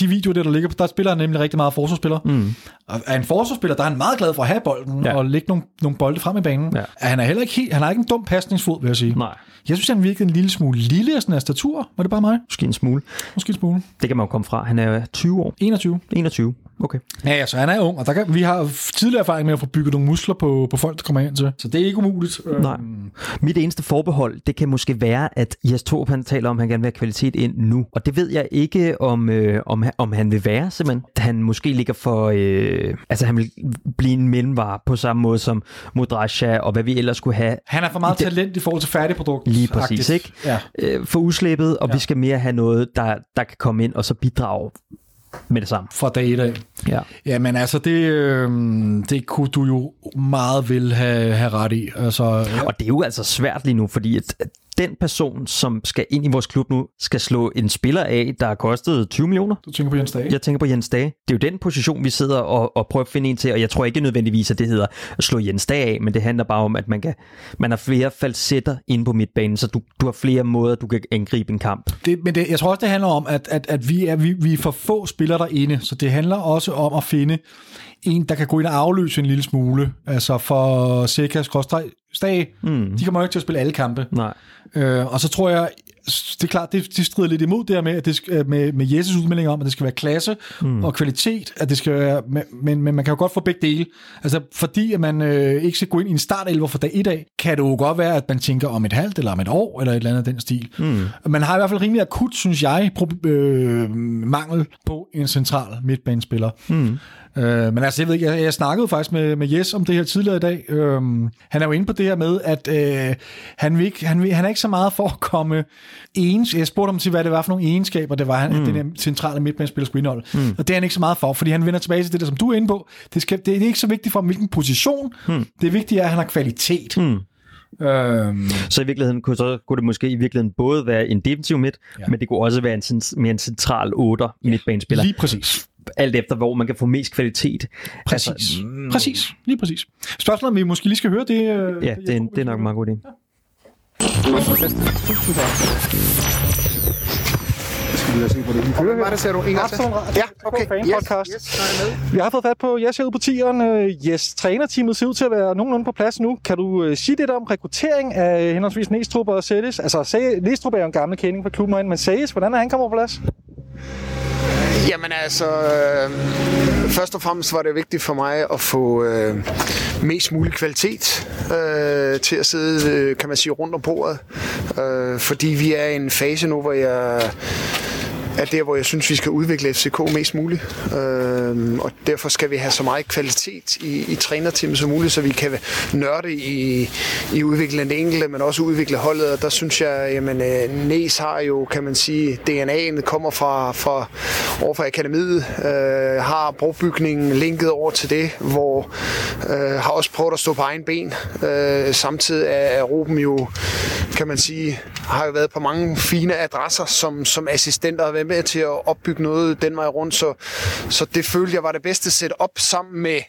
de videoer, der, der ligger der spiller han nemlig rigtig meget forsvarsspiller. Mm. Og er en forsvarsspiller, der er han meget glad for at have bolden ja. og lægge nogle, nogle bolde frem i banen. Ja. Han er heller ikke helt, han har ikke en dum pasningsfod, vil jeg sige. Nej. Jeg synes, han virkede en lille smule lille af sådan af statur. Var det bare mig? Måske en smule. Måske en smule. Det kan man jo komme fra. Han er 20 år. 21. 21. Okay. Ja, altså han er ung, og der kan, vi har tidligere erfaring med at få bygget nogle muskler på, på folk, der kommer ind til. Så det er ikke umuligt. Nej. Øhm. Mit eneste forbehold, det kan måske være, at Jes Torp, han taler om, at han gerne vil have kvalitet ind nu. Og det ved jeg ikke, om, øh, om, om han vil være, simpelthen. Han måske ligger for... Øh, altså, han vil blive en mellemvare på samme måde som Modrasja og hvad vi ellers skulle have. Han er for meget i talent i forhold til færdigprodukt. Lige præcis, ikke? Ja. Øh, for uslæbet, og ja. vi skal mere have noget, der, der kan komme ind og så bidrage med det samme. Fra dag et af. Ja. ja, men altså, det, øh, det kunne du jo meget vel have, have ret i. Altså, ja. Og det er jo altså svært lige nu, fordi at, den person, som skal ind i vores klub nu, skal slå en spiller af, der har kostet 20 millioner. Du tænker på Jens Dage? Jeg tænker på Jens Dage. Det er jo den position, vi sidder og, og prøver at finde en til, og jeg tror ikke nødvendigvis, at det hedder at slå Jens Dage af, men det handler bare om, at man, kan, man har flere falsetter inde på midtbanen, så du, du har flere måder, du kan angribe en kamp. Det, men det, jeg tror også, det handler om, at, at, at vi, er, vi, vi er for få spillere derinde, så det handler også om at finde en, der kan gå ind og afløse en lille smule. Altså for Sekas Stage, mm. de kommer jo ikke til at spille alle kampe. Nej. Øh, og så tror jeg, det er klart, det, det strider lidt imod det her med, at det skal, med, med Jesus udmelding om, at det skal være klasse mm. og kvalitet, at det skal være, men, men man kan jo godt få begge dele. Altså, fordi at man øh, ikke skal gå ind i en startelver for dag i dag, kan det jo godt være, at man tænker om et halvt eller om et år, eller et eller andet af den stil. Mm. Man har i hvert fald rimelig akut, synes jeg, pro- øh, mangel på en central midtbanespiller. Mm. Øh, men altså, jeg ved ikke, jeg, jeg snakkede faktisk med, med Jes om det her tidligere i dag. Øh, han er jo inde på det her med, at øh, han, vil ikke, han, vil, han er ikke så meget for at komme ens. Jeg spurgte ham til, hvad det var for nogle egenskaber, det var, han, mm. den her centrale midtbanespiller skulle indeholde. Mm. Og det er han ikke så meget for, fordi han vender tilbage til det der, som du er inde på. Det, skal, det er ikke så vigtigt for ham, hvilken position. Mm. Det vigtige er, at han har kvalitet. Mm. Øhm. Så i virkeligheden kunne, så, kunne det måske i virkeligheden både være en defensiv midt, ja. men det kunne også være en, mere en central 8 ja. midtbanespiller. Lige præcis alt efter, hvor man kan få mest kvalitet. Præcis. Altså, mm. præcis. Lige præcis. Spørgsmålet, om vi måske lige skal høre det. Øh, ja, det, det, er, det er nok en meget god idé. Ja. Hvad det, ser du? Inger Ja, okay. Yes, podcast. Yes, Vi har fået fat på Jes herude på tieren. Øh, yes, trænerteamet ser ud til at være nogenlunde på plads nu. Kan du uh, sige lidt om rekruttering af henholdsvis Næstrup og Sættes? Altså, Næstrup er jo en gammel kending for klubben, men Sættes, hvordan er han kommet på plads? Jamen altså, øh, først og fremmest var det vigtigt for mig at få øh, mest mulig kvalitet øh, til at sidde, øh, kan man sige, rundt om bordet. Øh, fordi vi er i en fase nu, hvor jeg er der, hvor jeg synes, vi skal udvikle FCK mest muligt. Øh, og derfor skal vi have så meget kvalitet i, i trænerteamet som muligt, så vi kan nørde i, i udvikle den enkelte, men også udvikle holdet. Og der synes jeg, jamen, øh, Næs har jo, kan man sige, DNA'en kommer fra, fra over fra akademiet, øh, har brobygningen linket over til det, hvor øh, har også prøvet at stå på egen ben. Øh, samtidig er Ruben jo, kan man sige, har jo været på mange fine adresser som, som assistenter og med til at opbygge noget den vej rundt, så, så det følte jeg var det bedste set op sammen med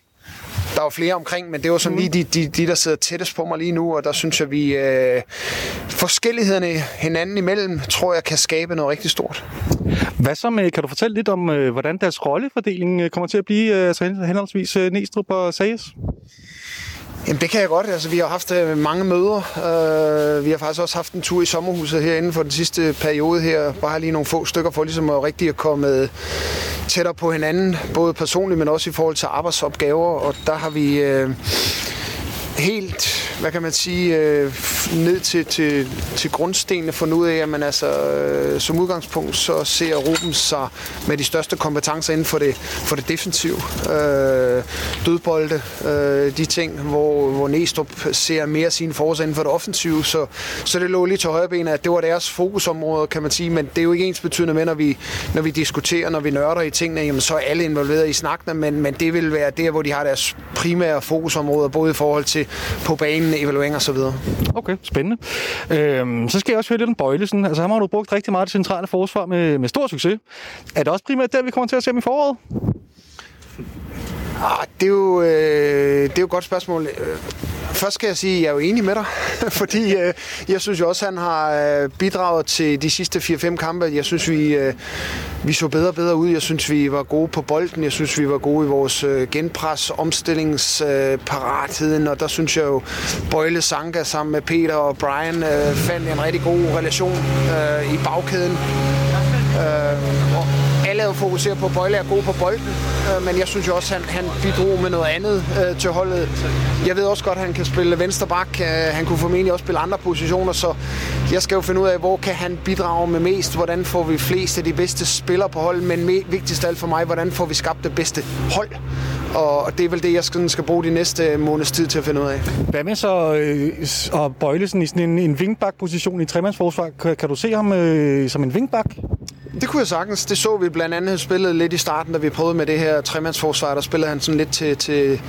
der var flere omkring, men det var sådan lige de, de, de, der sidder tættest på mig lige nu, og der synes jeg, vi øh, forskellighederne hinanden imellem, tror jeg, kan skabe noget rigtig stort. Hvad så med, kan du fortælle lidt om, øh, hvordan deres rollefordeling øh, kommer til at blive, øh, altså henholdsvis Næstrup og Sages? Jamen det kan jeg godt. Altså, vi har haft øh, mange møder. Uh, vi har faktisk også haft en tur i sommerhuset herinde for den sidste periode her. Bare lige nogle få stykker for ligesom at rigtig at komme øh, tættere på hinanden. Både personligt, men også i forhold til arbejdsopgaver. Og der har vi... Helt, hvad kan man sige, øh, ned til, til, til grundstenene fundet ud af, at man altså øh, som udgangspunkt så ser Ruben sig med de største kompetencer inden for det, for det defensive. Øh, dødbolde, øh, de ting, hvor, hvor Næstrup ser mere sine forårs inden for det offensive, så, så det lå lige til højre at det var deres fokusområde, kan man sige, men det er jo ikke ens betydende med, når vi, når vi diskuterer, når vi nørder i tingene, jamen så er alle involveret i snakkene, men, men det vil være der, hvor de har deres primære fokusområder, både i forhold til på banen, evaluering og så videre. Okay, spændende. Øhm, så skal jeg også høre lidt om Bøjlesen. Altså ham har du brugt rigtig meget det centrale forsvar med, med stor succes. Er det også primært der, vi kommer til at se ham i foråret? Ah, det, er jo, øh, det er jo et godt spørgsmål. Øh, først skal jeg sige, at jeg er jo enig med dig, fordi øh, jeg synes jo også, at han har øh, bidraget til de sidste 4-5 kampe. Jeg synes, vi, øh, vi så bedre og bedre ud. Jeg synes, vi var gode på bolden. Jeg synes, vi var gode i vores øh, genpres, omstillingsparatheden, øh, og der synes jeg jo, Bøjle Sanka sammen med Peter og Brian øh, fandt en rigtig god relation øh, i bagkæden. Øh, jo fokusere på, at Bøjle er god på bolden, øh, men jeg synes jo også, at han, han bidrog med noget andet øh, til holdet. Jeg ved også godt, at han kan spille venstre bak. Øh, han kunne formentlig også spille andre positioner, så jeg skal jo finde ud af, hvor kan han bidrage med mest. Hvordan får vi flest af de bedste spillere på holdet, men vigtigst af alt for mig, hvordan får vi skabt det bedste hold. Og det er vel det, jeg skal, skal bruge de næste øh, måneds tid til at finde ud af. Hvad med så øh, at bøjle sådan i sådan en, en vingbak-position i tremandsforsvar? Kan, kan du se ham øh, som en vingbak? Det kunne jeg sagtens. Det så vi blandt andet spillet lidt i starten, da vi prøvede med det her tremandsforsvar. Der spillede han sådan lidt til, til,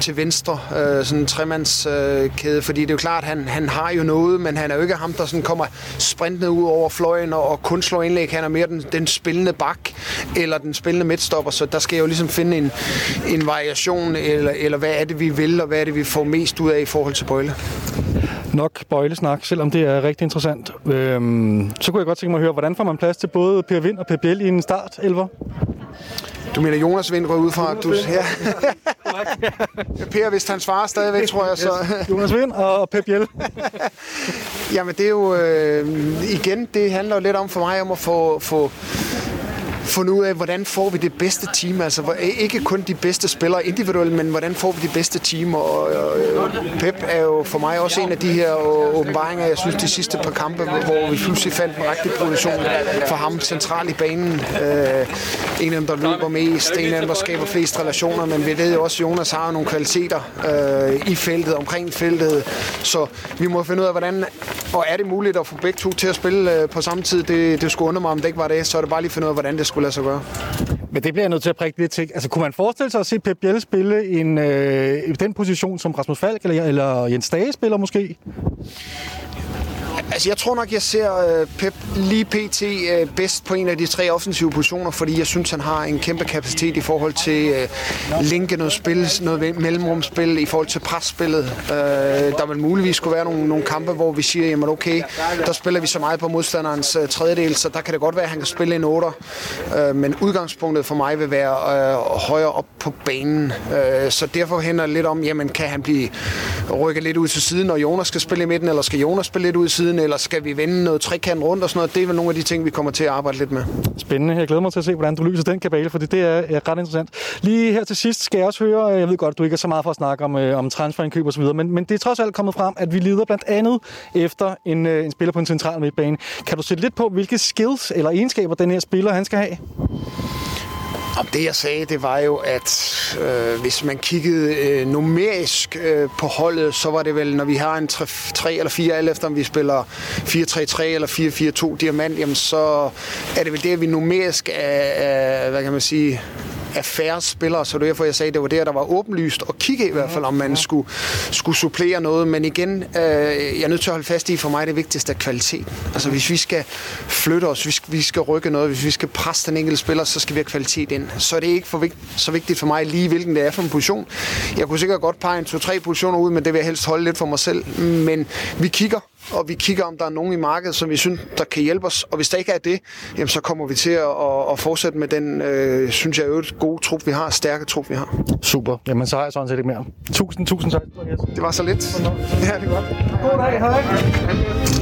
til venstre, øh, sådan en tremandskæde, øh, fordi det er jo klart, han, han har jo noget, men han er jo ikke ham, der sådan kommer sprintende ud over fløjen og, og kun slår indlæg. Han er mere den, den spillende bak eller den spillende midtstopper, så der skal jeg jo ligesom finde en, en variation, eller, eller hvad er det, vi vil, og hvad er det, vi får mest ud af i forhold til Bøjle nok bøjlesnak, selvom det er rigtig interessant. Øhm, så kunne jeg godt tænke mig at høre, hvordan får man plads til både Per Vind og Per Biel i en start, Elver? Du mener Jonas Vind går ud fra, du... Ja. per, hvis han svarer stadigvæk, tror jeg, så... Jonas Vind og Per Biel. Jamen, det er jo... Øh, igen, det handler jo lidt om for mig om at få, få fundet ud af, hvordan får vi det bedste team. Altså ikke kun de bedste spillere individuelt, men hvordan får vi de bedste team. Og, og Pep er jo for mig også en af de her åbenbaringer, jeg synes, de sidste par kampe, hvor vi pludselig fandt en rigtig position for ham centralt i banen. Øh, en af dem, der løber mest, en af dem, der skaber flest relationer, men vi ved jo også, at Jonas har nogle kvaliteter øh, i feltet, omkring feltet, så vi må finde ud af, hvordan, og er det muligt at få begge to til at spille øh, på samme tid? Det, det skulle undre mig, om det ikke var det, så er det bare lige finde ud af, hvordan det skulle lade sig gøre. Men det bliver jeg nødt til at prikke lidt til. Altså, kunne man forestille sig at se Pep Biel spille en, øh, i den position, som Rasmus Falk eller, eller Jens Dage spiller måske? Altså, jeg tror nok, jeg ser øh, Pep lige pt. Øh, bedst på en af de tre offensive positioner, fordi jeg synes, han har en kæmpe kapacitet i forhold til øh, linke noget spil, noget mellemrumspil, i forhold til presspillet. Øh, der vil muligvis skulle være nogle, nogle kampe, hvor vi siger, jamen okay, der spiller vi så meget på modstanderens øh, tredjedel, så der kan det godt være, at han kan spille en 8. Øh, men udgangspunktet for mig vil være øh, højere op på banen. Øh, så derfor hænder det lidt om, jamen kan han blive rykket lidt ud til siden, når Jonas skal spille i midten, eller skal Jonas spille lidt ud til siden, eller skal vi vende noget trekant rundt og sådan noget? Det er vel nogle af de ting, vi kommer til at arbejde lidt med. Spændende. Jeg glæder mig til at se, hvordan du lyser den kabale, for det er, ret interessant. Lige her til sidst skal jeg også høre, øh, jeg ved godt, at du ikke er så meget for at snakke om, øh, om transferindkøb og så videre, men, men det er trods alt kommet frem, at vi lider blandt andet efter en, øh, en spiller på en central midtbane. Kan du sætte lidt på, hvilke skills eller egenskaber den her spiller, han skal have? Om det jeg sagde, det var jo, at øh, hvis man kiggede øh, numerisk øh, på holdet, så var det vel, når vi har en 3 eller 4, alt efter om vi spiller 4-3-3 eller 4-4-2 diamant, jamen så er det vel det, at vi numerisk er, er hvad kan man sige, af færre spillere, så det er derfor, jeg sagde, at det var der, der var åbenlyst at kigge i hvert fald, om man skulle, skulle supplere noget. Men igen, øh, jeg er nødt til at holde fast i, for mig det vigtigste er kvalitet. Altså hvis vi skal flytte os, hvis vi skal rykke noget, hvis vi skal presse den enkelte spiller, så skal vi have kvalitet ind. Så er det ikke for vigt, så vigtigt for mig lige, hvilken det er for en position. Jeg kunne sikkert godt pege en to-tre positioner ud, men det vil jeg helst holde lidt for mig selv. Men vi kigger, og vi kigger, om der er nogen i markedet, som vi synes, der kan hjælpe os. Og hvis der ikke er det, jamen, så kommer vi til at, at, at fortsætte med den, øh, synes jeg, øvrigt gode trup, vi har, stærke trup, vi har. Super. Jamen, så har jeg sådan set ikke mere. Tusind, tusind tak. Det var så lidt. Ja, det er godt. God dag. Hej.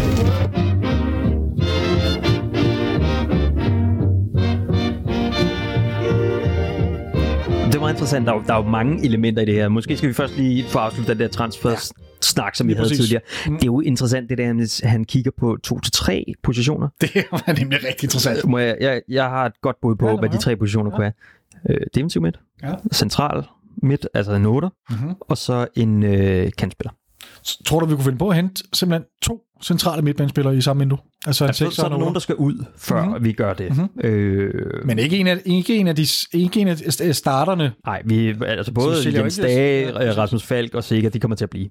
Meget interessant. Der er, jo, der er jo mange elementer i det her. Måske skal vi først lige få afsluttet den der transfer-snak, som vi havde præcis. tidligere. Det er jo interessant, det der, at han kigger på to til tre positioner. Det var nemlig rigtig interessant. Må jeg, jeg, jeg har et godt bud på, Ja, hvad de tre positioner ja. kunne være. Øh, defensiv midt, Ja. central midt, altså en 8, Mhm. og så en øh, kantspiller. Tror du, vi kunne finde på at hente simpelthen to centrale midtbanespillere i samme vindue? Altså en Altså, så, så er der en nogen, der skal ud, før Mhm. mm-hmm. vi gør det. Mhm. Mm-hmm. Øh, Men ikke en af, ikke en af, de, ikke en af de- starterne, Nej, vi, altså både Jens Dage, Ja, ja. Rasmus Falk og Sikker, de kommer til at blive.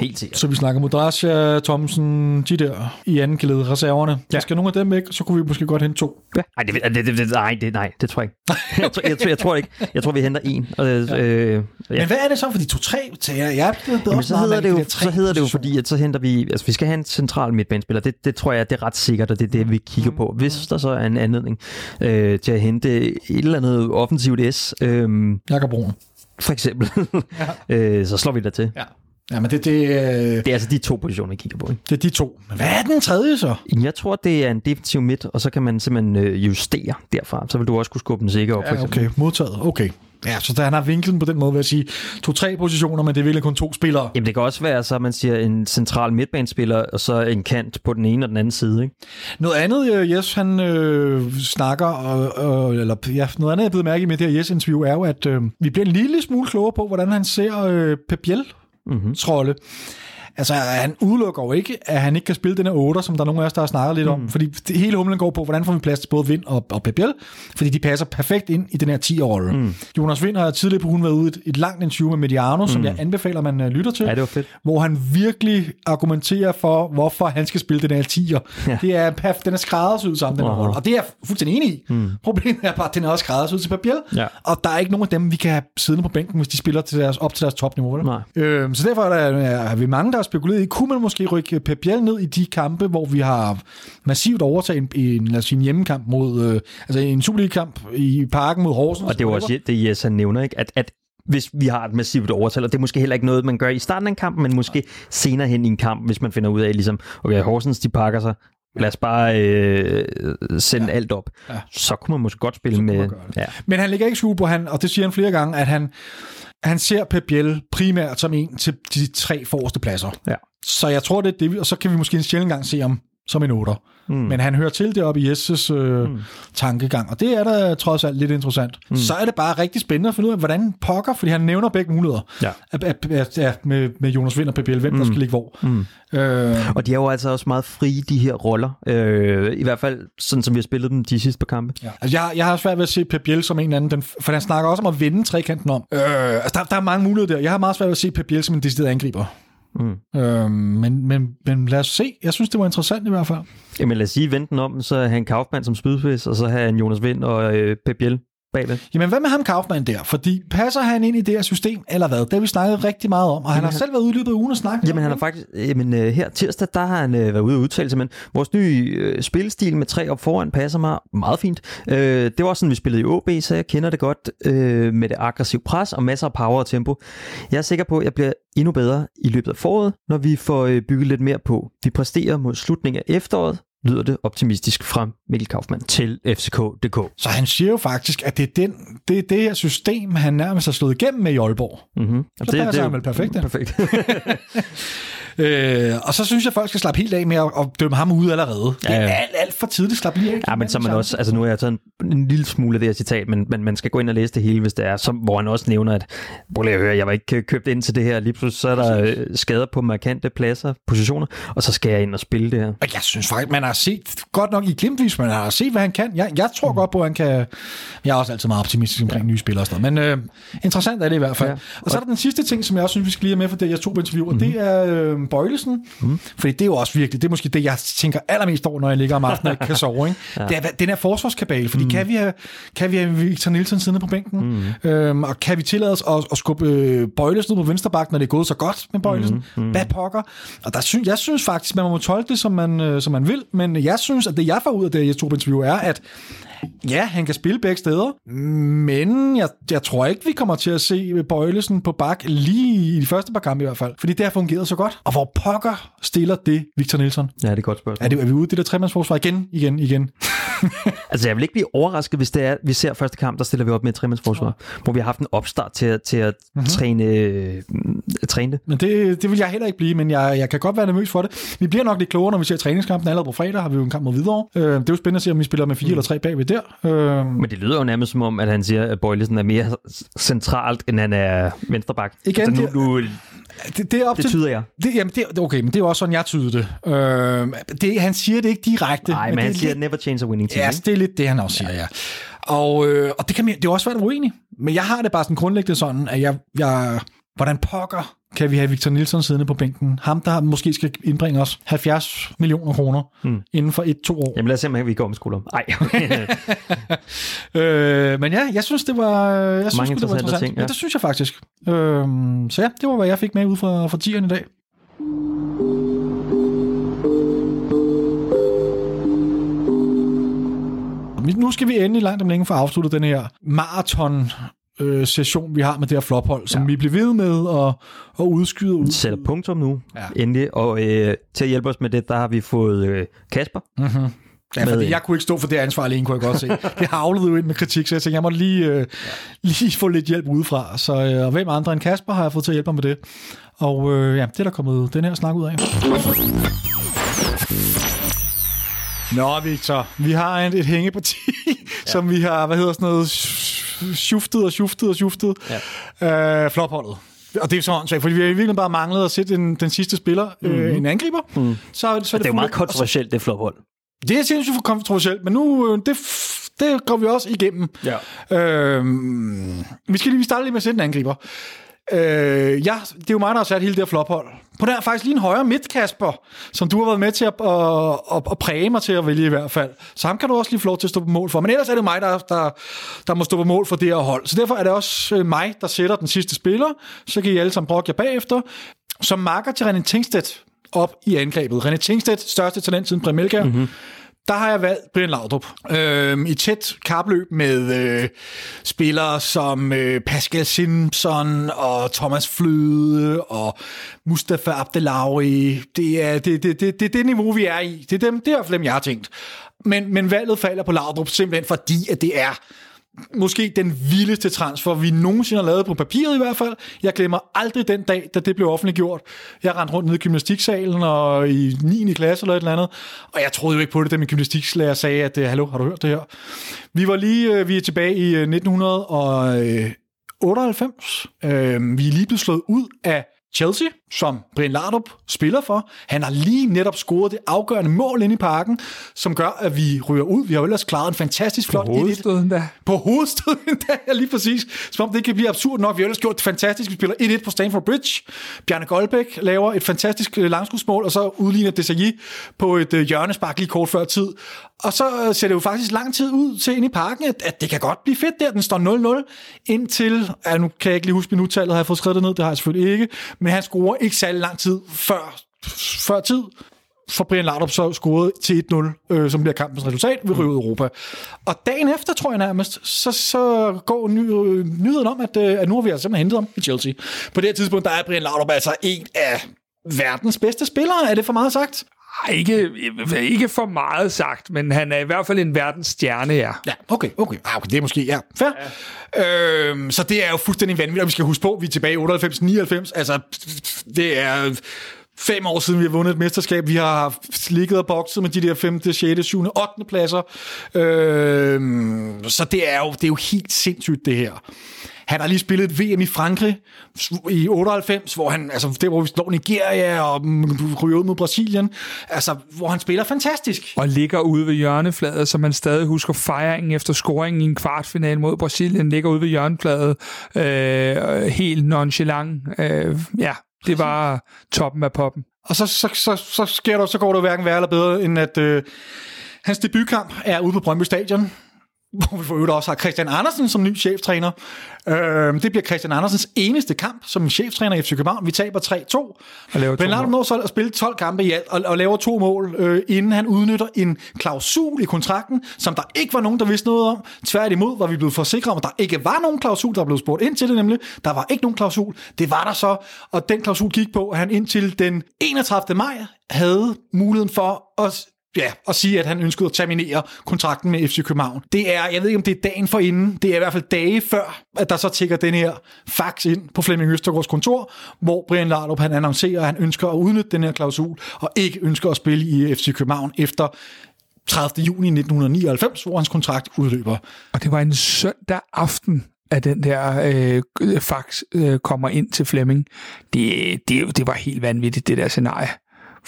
Helt sikkert. så vi snakker Modrasja, Thomsen, de der i anden gelede reserverne. Ja. Der skal nogle af dem væk, så kunne vi måske godt hente to. Ja. Nej, det, det, det, det, nej, det, nej, det tror jeg ikke. jeg, tror, jeg, tror, jeg tror ikke. Jeg tror, vi henter en. Og, øh, ja. øh, Ja. Men hvad er det så for de to-tre? Jeg, jeg er blevet Jamen, så hedder, det jo, de så hedder det jo, fordi at så henter vi, altså vi skal have en central midtbanespiller, det, det tror jeg, det er ret sikkert, og det er det, vi kigger på. Hvis der så er en anledning øh, til at hente et eller andet offensivt S, øh, Jakob Brun. for eksempel, ja. øh, så slår vi der til. Ja. Ja, men det, det, øh, Det er altså de to positioner, vi kigger på. Ikke? det er de to. Men hvad er den tredje så? Jeg tror, det er en defensiv midt, og så kan man simpelthen øh, justere derfra. Så vil du også kunne skubbe den sikker op, Ja, okay, modtaget. Okay. Ja, så der, han har vinklen på den måde, vil jeg sige, to-tre positioner, men det er virkelig kun to spillere. Jamen, det kan også være, så at man siger en central midtbanespiller, og så en kant på den ene og den anden side. Ikke? Noget andet, øh, Jes, han øh, snakker, og, og, eller ja, noget andet, jeg blevet mærke i med det her Jes-interview, er jo, at øh, vi bliver en lille smule klogere på, hvordan han ser øh, Pep Biels Mm-hmm. trolde. Altså, han udelukker jo ikke, at han ikke kan spille den her 8, som der er nogle af os, der har snakket lidt mm. om. Fordi det hele humlen går på, hvordan får vi plads til både Vind og, og Biel, fordi de passer perfekt ind i den her 10-rolle. Mm. Jonas Vind har tidligere på hun været ude i et, et langt interview med Mediano, mm. som jeg anbefaler, man uh, lytter til. Ja, det var fedt. Hvor han virkelig argumenterer for, hvorfor han skal spille den her 10'er. Ja. Det er, perf- den er skræddersyet sammen, den rolle. Og det er jeg fuldstændig enig i. Mm. Problemet er bare, at den er også skræddersyet til Pep Biel. Ja. Og der er ikke nogen af dem, vi kan have siddende på bænken, hvis de spiller til deres, op til deres topniveau. vel? Nej. Øhm, så derfor er der, er vi mange, der spekuleret i, kunne man måske rykke Pep Biel ned i de kampe, hvor vi har massivt overtaget en, en, lad os sige, en hjemmekamp mod, øh, altså en Superliga-kamp i parken mod Horsens. Og det er jo også det, Jes han nævner, ikke? At, at hvis vi har et massivt overtal, og det er måske heller ikke noget, man gør i starten af en kamp, men måske senere hen i en kamp, hvis man finder ud af, ligesom, okay, Horsens, de pakker sig, lad os bare øh, sende ja. alt op. Ja. Så kunne man måske godt spille med... Ja. Men han lægger ikke skjul på, han, og det siger han flere gange, at han, han ser Pep Biel primært som en til de tre forreste pladser. Ja. Så jeg tror, det er det, og så kan vi måske en sjældent gang se ham som en otter. Mm. Men han hører til deroppe i Jesses øh, mm. tankegang, og det er da trods alt lidt interessant. Mm. Så er det bare rigtig spændende at finde ud af, hvordan pokker, fordi han nævner begge muligheder. Ja. At, at, at, ja, med, med Jonas Vind og Biel, hvem mm. der skal ligge hvor. Mm. Øh, Og de er jo altså også meget frie, de her roller. Øh, I hvert fald sådan, som vi har spillet dem de sidste par kampe. Ja. Altså, jeg, jeg har svært ved at se Biel som en eller anden, den, for han snakker også om at vende trekanten om. Øh, altså, der, der er mange muligheder der. Jeg har meget svært ved at se Biel som en decideret angriber. Mm. Øh, men, men, men lad os se. Jeg synes, det var interessant i hvert fald. Jamen lad os sige, vente den om, så have en Kaufmann som spydspids, og så have en Jonas Vind og øh, Pep Biel bagved. Jamen, hvad med ham Kaufmann der? Fordi passer han ind i det her system, eller hvad? Det har vi snakket rigtig meget om, og han har selv været ude i løbet af ugen og snakket Jamen han har faktisk, jamen øh, her tirsdag, der har han øh, været ude og udtale sig, men vores nye øh, spilstil med tre op foran passer mig meget fint. Øh, det var sådan, vi spillede i OB, så jeg kender det godt øh, med det aggressive pres og masser af power og tempo. Jeg er sikker på, at jeg bliver endnu bedre i løbet af foråret, når vi får øh, bygget lidt mere på. Vi præsterer mod slutningen af efteråret, lyder det optimistisk fra Mikkel Kaufmann til FCK.dk. Så han siger jo faktisk, at det er, den, det, er det her system, han nærmest har slået igennem med i Aalborg. Mm-hmm. Så passer han vel perfekt. Perfekt. Øh, og så synes jeg, at folk skal slappe helt af med at, at dømme ham ud allerede. Det er Ja, ja. alt, alt for tidligt. Slap lige af. Ja, men så er man også, altså nu har jeg taget en, en lille smule af det her citat, men, men man skal gå ind og læse det hele, hvis det er, som, hvor han også nævner, at, prøv lige at høre, jeg var ikke øh, købt ind til det her, lige pludselig så er der øh, skader på markante pladser, positioner, og så skal jeg ind og spille det her. Og jeg synes faktisk, man har set godt nok i glimtvis, men jeg har set, hvad han kan. Jeg, jeg tror mm. godt på, at han kan... Jeg er også altid meget optimistisk omkring ja. nye spillere og sådan noget. Men øh, interessant er det i hvert fald. Ja. Og så er der den sidste ting, som jeg også synes, vi skal lige have med for det, jeg tog på interview, og mm. det er øh, Bøjlesen. Mm. Fordi det er jo også virkelig, det er måske det, jeg tænker allermest over, når jeg ligger om aftenen og ikke kan sove. Ikke? ja. Det er den her forsvarskabale, fordi mm. kan, vi have, kan vi have Victor Nielsen siddende på bænken? Mm. Øhm, og kan vi tillade os at, at skubbe øh, Bøjlesen ud på venstre bak, når det er gået så godt med Bøjlesen? Mm. Mm. Hvad pokker? Og der synes, jeg synes faktisk, man må tolke det, som man, øh, som man vil, men jeg synes, at det jeg får ud af det, på interview, er, at Ja, han kan spille begge steder, men jeg, jeg tror ikke, vi kommer til at se Bøjlesen på bak lige i de første par kampe i hvert fald, fordi det har fungeret så godt. Og hvor pokker stiller det Victor Nielsen? Ja, det er et godt spørgsmål. Er, det, er vi ude i det der tremandsforsvar igen, igen, igen? altså, jeg vil ikke blive overrasket, hvis det er, vi ser første kamp, der stiller vi op med et tremandsforsvar, ja. hvor vi har haft en opstart til, til at mm-hmm. træne, øh, træne det. Men det, det vil jeg heller ikke blive, men jeg, jeg kan godt være nervøs for det. Vi bliver nok lidt klogere, når vi ser træningskampen allerede på fredag, har vi jo en kamp mod videre. Øh, det er jo spændende at se, om vi spiller med fire mm. eller tre bagved der. Øh, men det lyder jo nærmest som om, at han siger, at Bøjlesen er mere centralt, end han er venstreback. Igen, altså, nu, nu, det, det, er op det tyder jeg. Det, jamen, det, okay, men det er også sådan, jeg tyder det. Øh, det han siger det ikke direkte. Nej, men, men han siger, lidt, never change a winning team. Ja, det er lidt det, han også siger, ja. ja. Og, øh, og det kan det er også være uenig. Men jeg har det bare sådan grundlæggende sådan, at jeg, jeg hvordan pokker kan vi have Victor Nielsen siddende på bænken. Ham, der måske skal indbringe os 70 millioner kroner hmm. inden for et-to år. Jamen lad os se, om vi går om skulder. Ej. øh, men ja, jeg synes, det var, jeg synes, det var interessant. Ting, ja. ja. det synes jeg faktisk. Øh, så ja, det var, hvad jeg fik med ud fra, fra tieren i dag. Nu skal vi endelig langt om længe få afsluttet den her maraton øh, session, vi har med det her flophold, som ja. vi bliver ved med at, at udskyde. Ud. Sætter punktum nu, ja. endelig. Og øh, til at hjælpe os med det, der har vi fået øh, Kasper. Mm-hmm. Ja, med, fordi jeg kunne ikke stå for det ansvar alene, kunne jeg godt se. Det havlede jo ind med kritik, så jeg tænkte, jeg måtte lige, øh, lige få lidt hjælp udefra. Så øh, og hvem andre end Kasper har jeg fået til at hjælpe mig med det. Og øh, ja, det er der kommet den her snak ud af. Nå, Victor, vi har et, et hængeparti, ja. som vi har, hvad hedder sådan noget, shuftet og shuftet og shuftet. Ja. Øh, flopholdet. Og det er sådan, fordi vi har virkelig bare manglet at sætte den, den sidste spiller, mm-hmm. øh, mhm. en angriber. Mm. Så, så er det, det er jo meget kontroversielt, det flophold. Det er sindssygt kontroversielt, men nu, øh, det, det går vi også igennem. Ja. Øh, vi skal lige starte lige med at sætte en angriber. Øh, ja, det er jo mig, der har sat hele det her flophold. På der er faktisk lige en højere midt, Kasper, som du har været med til at, at, at, at præge mig til at vælge i hvert fald. Så ham kan du også lige få lov til at stå på mål for. Men ellers er det mig, der, der, der må stå på mål for det her hold. Så derfor er det også øh, mig, der sætter den sidste spiller. Så kan I alle sammen brokke jer bagefter. Som marker til René Tingstedt op i angrebet. René Tingstedt, største talent siden Bremelka. Mm-hmm der har jeg valgt Brian Laudrup. Øh, I tæt kapløb med øh, spillere som øh, Pascal Simpson og Thomas Fløde og Mustafa Abdelawi. Det er det, det, det, det, det niveau, vi er i. Det er dem, det er dem, jeg har tænkt. Men, men valget falder på Laudrup simpelthen fordi, at det er måske den vildeste transfer, vi nogensinde har lavet på papiret i hvert fald. Jeg glemmer aldrig den dag, da det blev offentliggjort. Jeg rendte rundt ned i gymnastiksalen og i 9. klasse eller et eller andet, og jeg troede jo ikke på det, da min gymnastikslærer sagde, at øh, hallo, har du hørt det her? Vi var lige, øh, vi er tilbage i øh, 1998. Vi er lige blevet slået ud af Chelsea, som Brian Laudrup spiller for. Han har lige netop scoret det afgørende mål ind i parken, som gør, at vi ryger ud. Vi har jo ellers klaret en fantastisk flot... På hovedstøden da. På hovedstøden da, ja, lige præcis. Som om det kan blive absurd nok. Vi har ellers gjort det fantastisk. Vi spiller 1-1 på Stanford Bridge. Bjarne Goldbæk laver et fantastisk øh, langskudsmål, og så udligner Desailly på et øh, hjørnespark lige kort før tid. Og så ser det jo faktisk lang tid ud til ind i parken, at, at det kan godt blive fedt der. Den står 0-0 indtil... Ja, nu kan jeg ikke lige huske minuttallet, har jeg fået skrevet det ned, det har jeg selvfølgelig ikke. Men han scorer ikke særlig lang tid før, før tid, for Brian Laudrup så scoret til 1-0, øh, som bliver kampens resultat ved ud Europa. Og dagen efter, tror jeg nærmest, så, så går ny, øh, nyheden om, at, øh, at nu har vi altså simpelthen hentet ham i Chelsea. På det her tidspunkt, der er Brian Laudrup altså en af verdens bedste spillere. Er det for meget sagt? Ikke, ikke for meget sagt, men han er i hvert fald en verdensstjerne, ja. Ja, okay, okay. Ah, okay det er måske, ja, fair. Ja. Øhm, så det er jo fuldstændig vanvittigt, og vi skal huske på, vi er tilbage i 98-99. Altså, det er fem år siden, vi har vundet et mesterskab. Vi har ligget og bokset med de der 5., 6., 7., 8. pladser. Øhm, så det er, jo, det er jo helt sindssygt, det her. Han har lige spillet et VM i Frankrig i 98, hvor han, altså der hvor vi slår Nigeria og ryger ud mod Brasilien, altså hvor han spiller fantastisk. Og ligger ude ved hjørnefladet, så man stadig husker fejringen efter scoringen i en kvartfinale mod Brasilien, ligger ude ved hjørnefladet, øh, helt nonchalant. Øh, ja, det var toppen af poppen. Og så, så, så, så, sker der, så går det hverken værre eller bedre, end at øh, hans debutkamp er ude på Brøndby Stadion hvor vi for øvrigt også har Christian Andersen som ny cheftræner. Øh, det bliver Christian Andersens eneste kamp som cheftræner i FC København. Vi taber 3-2. Men Laudrup når så at spille 12 kampe i alt og, og laver to mål, øh, inden han udnytter en klausul i kontrakten, som der ikke var nogen, der vidste noget om. Tværtimod var vi blevet forsikret om, at der ikke var nogen klausul, der blev spurgt ind til det nemlig. Der var ikke nogen klausul. Det var der så, og den klausul gik på, at han indtil den 31. maj havde muligheden for at ja, og sige, at han ønskede at terminere kontrakten med FC København. Det er, jeg ved ikke om det er dagen for inden, det er i hvert fald dage før, at der så tækker den her fax ind på Flemming Østergaards kontor, hvor Brian Laudrup han annoncerer, at han ønsker at udnytte den her klausul, og ikke ønsker at spille i FC København efter 30. juni 1999, hvor hans kontrakt udløber. Og det var en søndag aften, at den der øh, fax øh, kommer ind til Flemming. Det, det, det var helt vanvittigt, det der scenarie.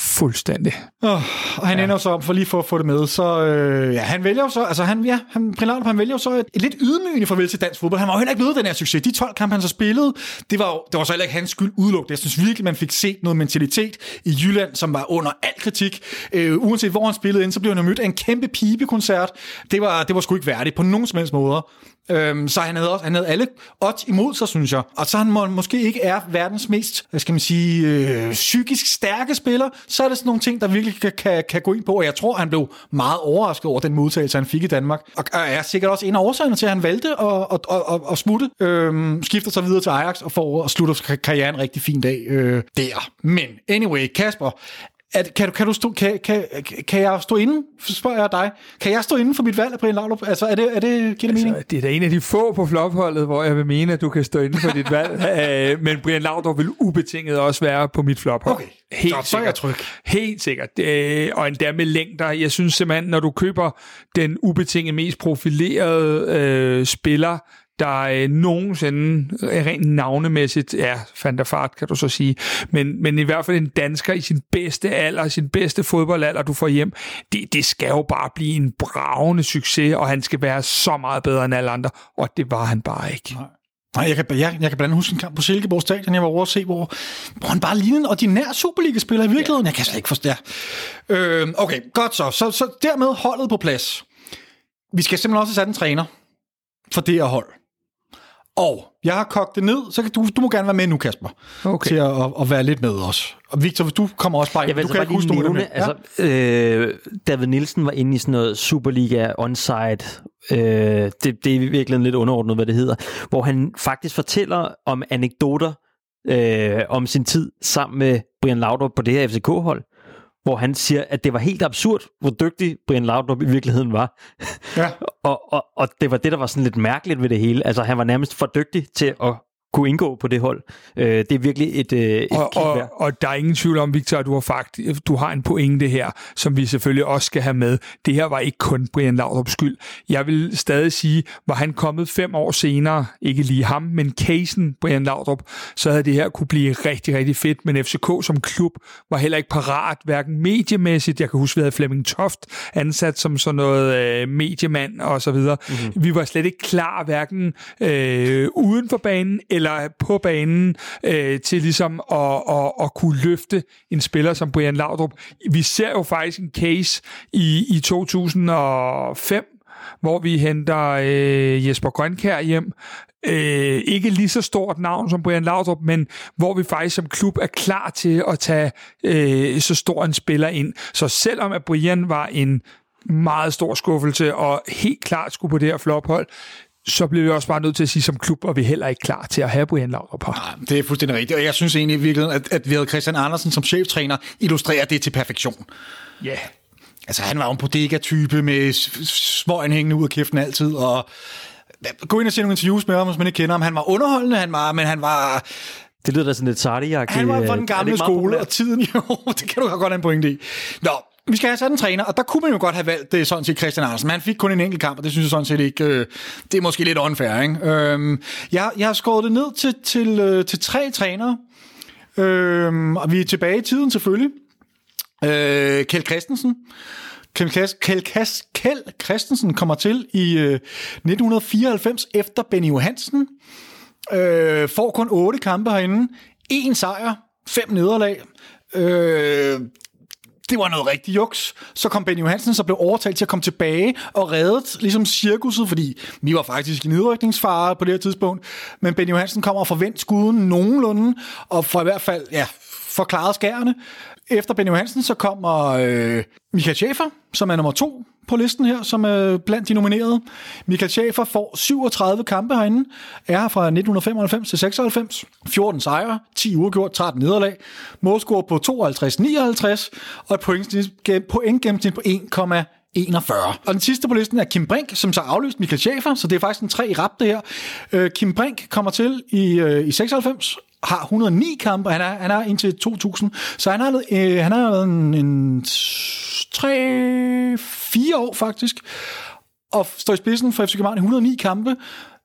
Fuldstændig. Oh, og han ja. ender så, for lige for at få det med, så øh, ja, han vælger jo så, altså han, ja, han, Brian han vælger jo så et, et lidt ydmygende farvel til dansk fodbold. Han var jo heller ikke blevet den her succes. De 12 kampe, han så spillede, det var, jo, det var så heller ikke hans skyld udelukket. Jeg synes virkelig, man fik set noget mentalitet i Jylland, som var under al kritik. Øh, uanset hvor han spillede ind, så blev han jo mødt af en kæmpe pibekoncert. Det var, det var sgu ikke værdigt på nogen som helst måder. Øhm, så han havde, også, han havde alle odds imod sig, synes jeg. Og så han må, måske ikke er verdens mest, hvad skal man sige, øh, psykisk stærke spiller, så er det sådan nogle ting, der virkelig kan, kan, kan gå ind på. Og jeg tror, han blev meget overrasket over den modtagelse, han fik i Danmark. Og, og er sikkert også en af årsagerne til, at han valgte at, at, at, at, at smutte. Øhm, skifter sig videre til Ajax og får og slutter karrieren en rigtig fin dag øh, der. Men anyway, Kasper, at, kan, du, kan, du stå, kan, kan, kan jeg stå inden, spørger jeg dig, kan jeg stå inden for mit valg af Brian Laudrup? Altså, er det, er det, giver det altså, mening? Det er da en af de få på flopholdet, hvor jeg vil mene, at du kan stå inden for dit valg. Øh, men Brian Laudrup vil ubetinget også være på mit flophold. Okay, Helt er jeg tryg. Helt sikkert. Øh, og endda med længder. Jeg synes simpelthen, når du køber den ubetinget mest profilerede øh, spiller, der øh, nogensinde rent navnemæssigt, ja, fart kan du så sige, men, men i hvert fald en dansker i sin bedste alder, sin bedste fodboldalder, du får hjem, det, det skal jo bare blive en bravende succes, og han skal være så meget bedre end alle andre, og det var han bare ikke. Nej. Nej, jeg kan, jeg, jeg kan blandt andet huske en kamp på Silkeborg Stadion, jeg var over at se, hvor, hvor han bare lignede en ordinær Superliga-spiller i virkeligheden. Ja. Jeg kan slet ikke forstå øh, Okay, godt så. så. Så dermed holdet på plads. Vi skal simpelthen også have sat en træner for det her hold. Og jeg har kogt det ned, så kan du, du må gerne være med nu, Kasper, okay. til at, at, at være lidt med os. Og Victor, du kommer også bare Jeg vil du altså kan ikke huske nævne, altså, øh, David Nielsen var inde i sådan noget Superliga onside, øh, det, det er virkelig lidt underordnet, hvad det hedder, hvor han faktisk fortæller om anekdoter øh, om sin tid sammen med Brian Laudrup på det her FCK-hold hvor han siger, at det var helt absurd, hvor dygtig Brian Laudrup i virkeligheden var. Ja. og, og, og det var det, der var sådan lidt mærkeligt ved det hele. Altså, han var nærmest for dygtig til at kunne indgå på det hold. Øh, det er virkelig et, øh, et og, og, og der er ingen tvivl om, Victor, at du har, faktisk, du har en pointe her, som vi selvfølgelig også skal have med. Det her var ikke kun Brian Laudrups skyld. Jeg vil stadig sige, var han kommet fem år senere, ikke lige ham, men casen Brian Laudrup, så havde det her kunne blive rigtig, rigtig fedt. Men FCK som klub var heller ikke parat, hverken mediemæssigt. Jeg kan huske, vi havde Flemming Toft ansat som sådan noget øh, mediemand og så videre. Mm-hmm. Vi var slet ikke klar, hverken øh, uden for banen eller på banen øh, til ligesom at, at, at kunne løfte en spiller som Brian Laudrup. Vi ser jo faktisk en case i, i 2005, hvor vi henter øh, Jesper Grønkær hjem. Øh, ikke lige så stort navn som Brian Laudrup, men hvor vi faktisk som klub er klar til at tage øh, så stor en spiller ind. Så selvom at Brian var en meget stor skuffelse og helt klart skulle på det her flophold, så bliver vi også bare nødt til at sige, som klub og vi heller ikke klar til at have Brian Laudrup på. Ja, det er fuldstændig rigtigt, og jeg synes egentlig i virkeligheden, at, at vi havde Christian Andersen som cheftræner illustrerer det til perfektion. Ja. Yeah. Altså, han var jo en bodega-type med smøgen hængende ud af kæften altid, og gå ind og se nogle interviews med ham, hvis man ikke kender ham. Han var underholdende, han var, men han var... Det lyder da sådan lidt sardi Han var fra den gamle skole, og tiden jo, det kan du godt have en pointe i. Nå, vi skal have sat en træner, og der kunne man jo godt have valgt det sådan set Christian Andersen, men han fik kun en enkelt kamp, og det synes jeg sådan set ikke, øh, det er måske lidt unfair, ikke? Øh, jeg, jeg har skåret det ned til, til, øh, til tre trænere, øh, og vi er tilbage i tiden selvfølgelig. Øh, Kjeld Christensen, Kjeld, Kjeld, Kjeld, Kjeld Christensen kommer til i øh, 1994 efter Benny Johansen, øh, får kun otte kampe herinde, en sejr, fem nederlag, øh, det var noget rigtig juks. Så kom Benny Johansen, så blev overtalt til at komme tilbage og reddet ligesom cirkuset, fordi vi var faktisk i nedrykningsfare på det her tidspunkt. Men Benny Johansen kommer og forvent skuden nogenlunde, og for i hvert fald, ja, forklaret skærene. Efter Benny Johansen, så kommer øh, Michael Schäfer, som er nummer to på listen her, som er blandt de nominerede. Michael Schäfer får 37 kampe herinde, er her fra 1995 til 96, 14 sejre, 10 uafgjort, 13 nederlag, målscore på 52-59 og et pointgennemsnit point på 1,41. Og den sidste på listen er Kim Brink, som så afløst Michael Schäfer, så det er faktisk en tre i rap det her. Øh, Kim Brink kommer til i, øh, i 96, har 109 kampe, han er, han er indtil 2000, så han har, øh, han har været en, en 3-4 år faktisk, og står i spidsen for FC København i 109 kampe,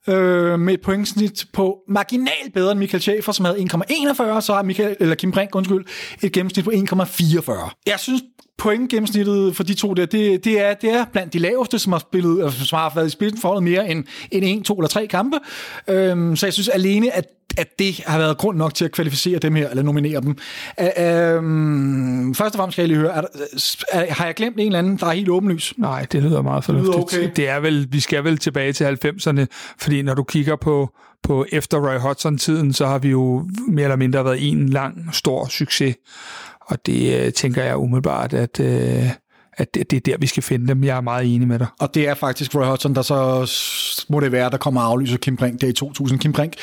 øh, med et pointsnit på marginal bedre end Michael Schaefer, som havde 1,41, så har Michael, eller Kim Brink, undskyld, et gennemsnit på 1,44. Jeg synes, pointgennemsnittet for de to der, det, det, er, det er blandt de laveste, som har, spillet, altså, som har været i spidsen for mere end, end en, to eller tre kampe. Øhm, så jeg synes alene, at, at det har været grund nok til at kvalificere dem her, eller nominere dem. Øhm, først og fremmest skal jeg lige høre, er der, er, har jeg glemt en eller anden, der er helt åbenlys? Nej, det lyder meget fornuftigt. Det, okay. det er vel, vi skal vel tilbage til 90'erne, fordi når du kigger på, på efter Roy Hodgson-tiden, så har vi jo mere eller mindre været en lang, stor succes. Og det øh, tænker jeg umiddelbart, at, øh, at det, det er der, vi skal finde dem. Jeg er meget enig med dig. Og det er faktisk Roy Hodgson, der så må det være, der kommer og aflyser Kim Brink der i 2000. Kim Brink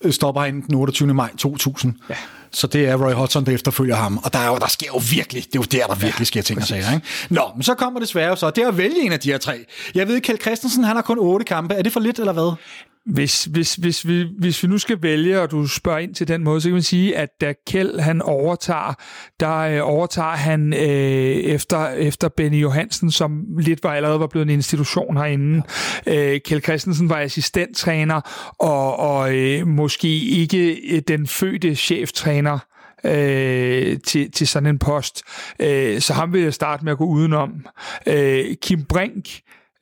øh, stopper ind den 28. maj 2000. Ja. Så det er Roy Hodgson, der efterfølger ham. Og der, er jo, der sker jo virkelig, det er jo der, der virkelig sker ting og sager. Ikke? Nå, men så kommer det svære så, det er at vælge en af de her tre. Jeg ved, Kjeld Christensen, han har kun otte kampe. Er det for lidt, eller hvad? Hvis, hvis, hvis, vi, hvis vi nu skal vælge, og du spørger ind til den måde, så kan man sige, at da Kjeld han overtager, der øh, overtager han øh, efter, efter Benny Johansen, som lidt var allerede var blevet en institution herinde. Øh, Kjeld Christensen var assistenttræner, og, og øh, måske ikke øh, den fødte cheftræner øh, til, til sådan en post. Øh, så ham vil jeg starte med at gå udenom. Øh, Kim Brink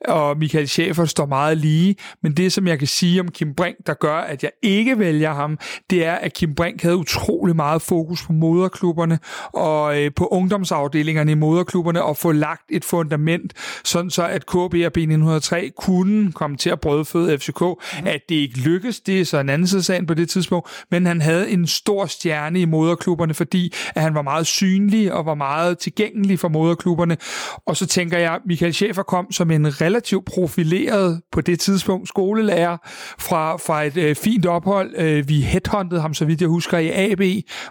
og Michael Schäfer står meget lige, men det, som jeg kan sige om Kim Brink, der gør, at jeg ikke vælger ham, det er, at Kim Brink havde utrolig meget fokus på moderklubberne og øh, på ungdomsafdelingerne i moderklubberne og få lagt et fundament, sådan så at KB og B903 kunne komme til at brødføde FCK. Mm. At det ikke lykkedes, det er så en anden side på det tidspunkt, men han havde en stor stjerne i moderklubberne, fordi at han var meget synlig og var meget tilgængelig for moderklubberne. Og så tænker jeg, Michael Schäfer kom som en relativt profileret på det tidspunkt skolelærer fra, fra et øh, fint ophold. Øh, vi headhuntede ham, så vidt jeg husker, i AB,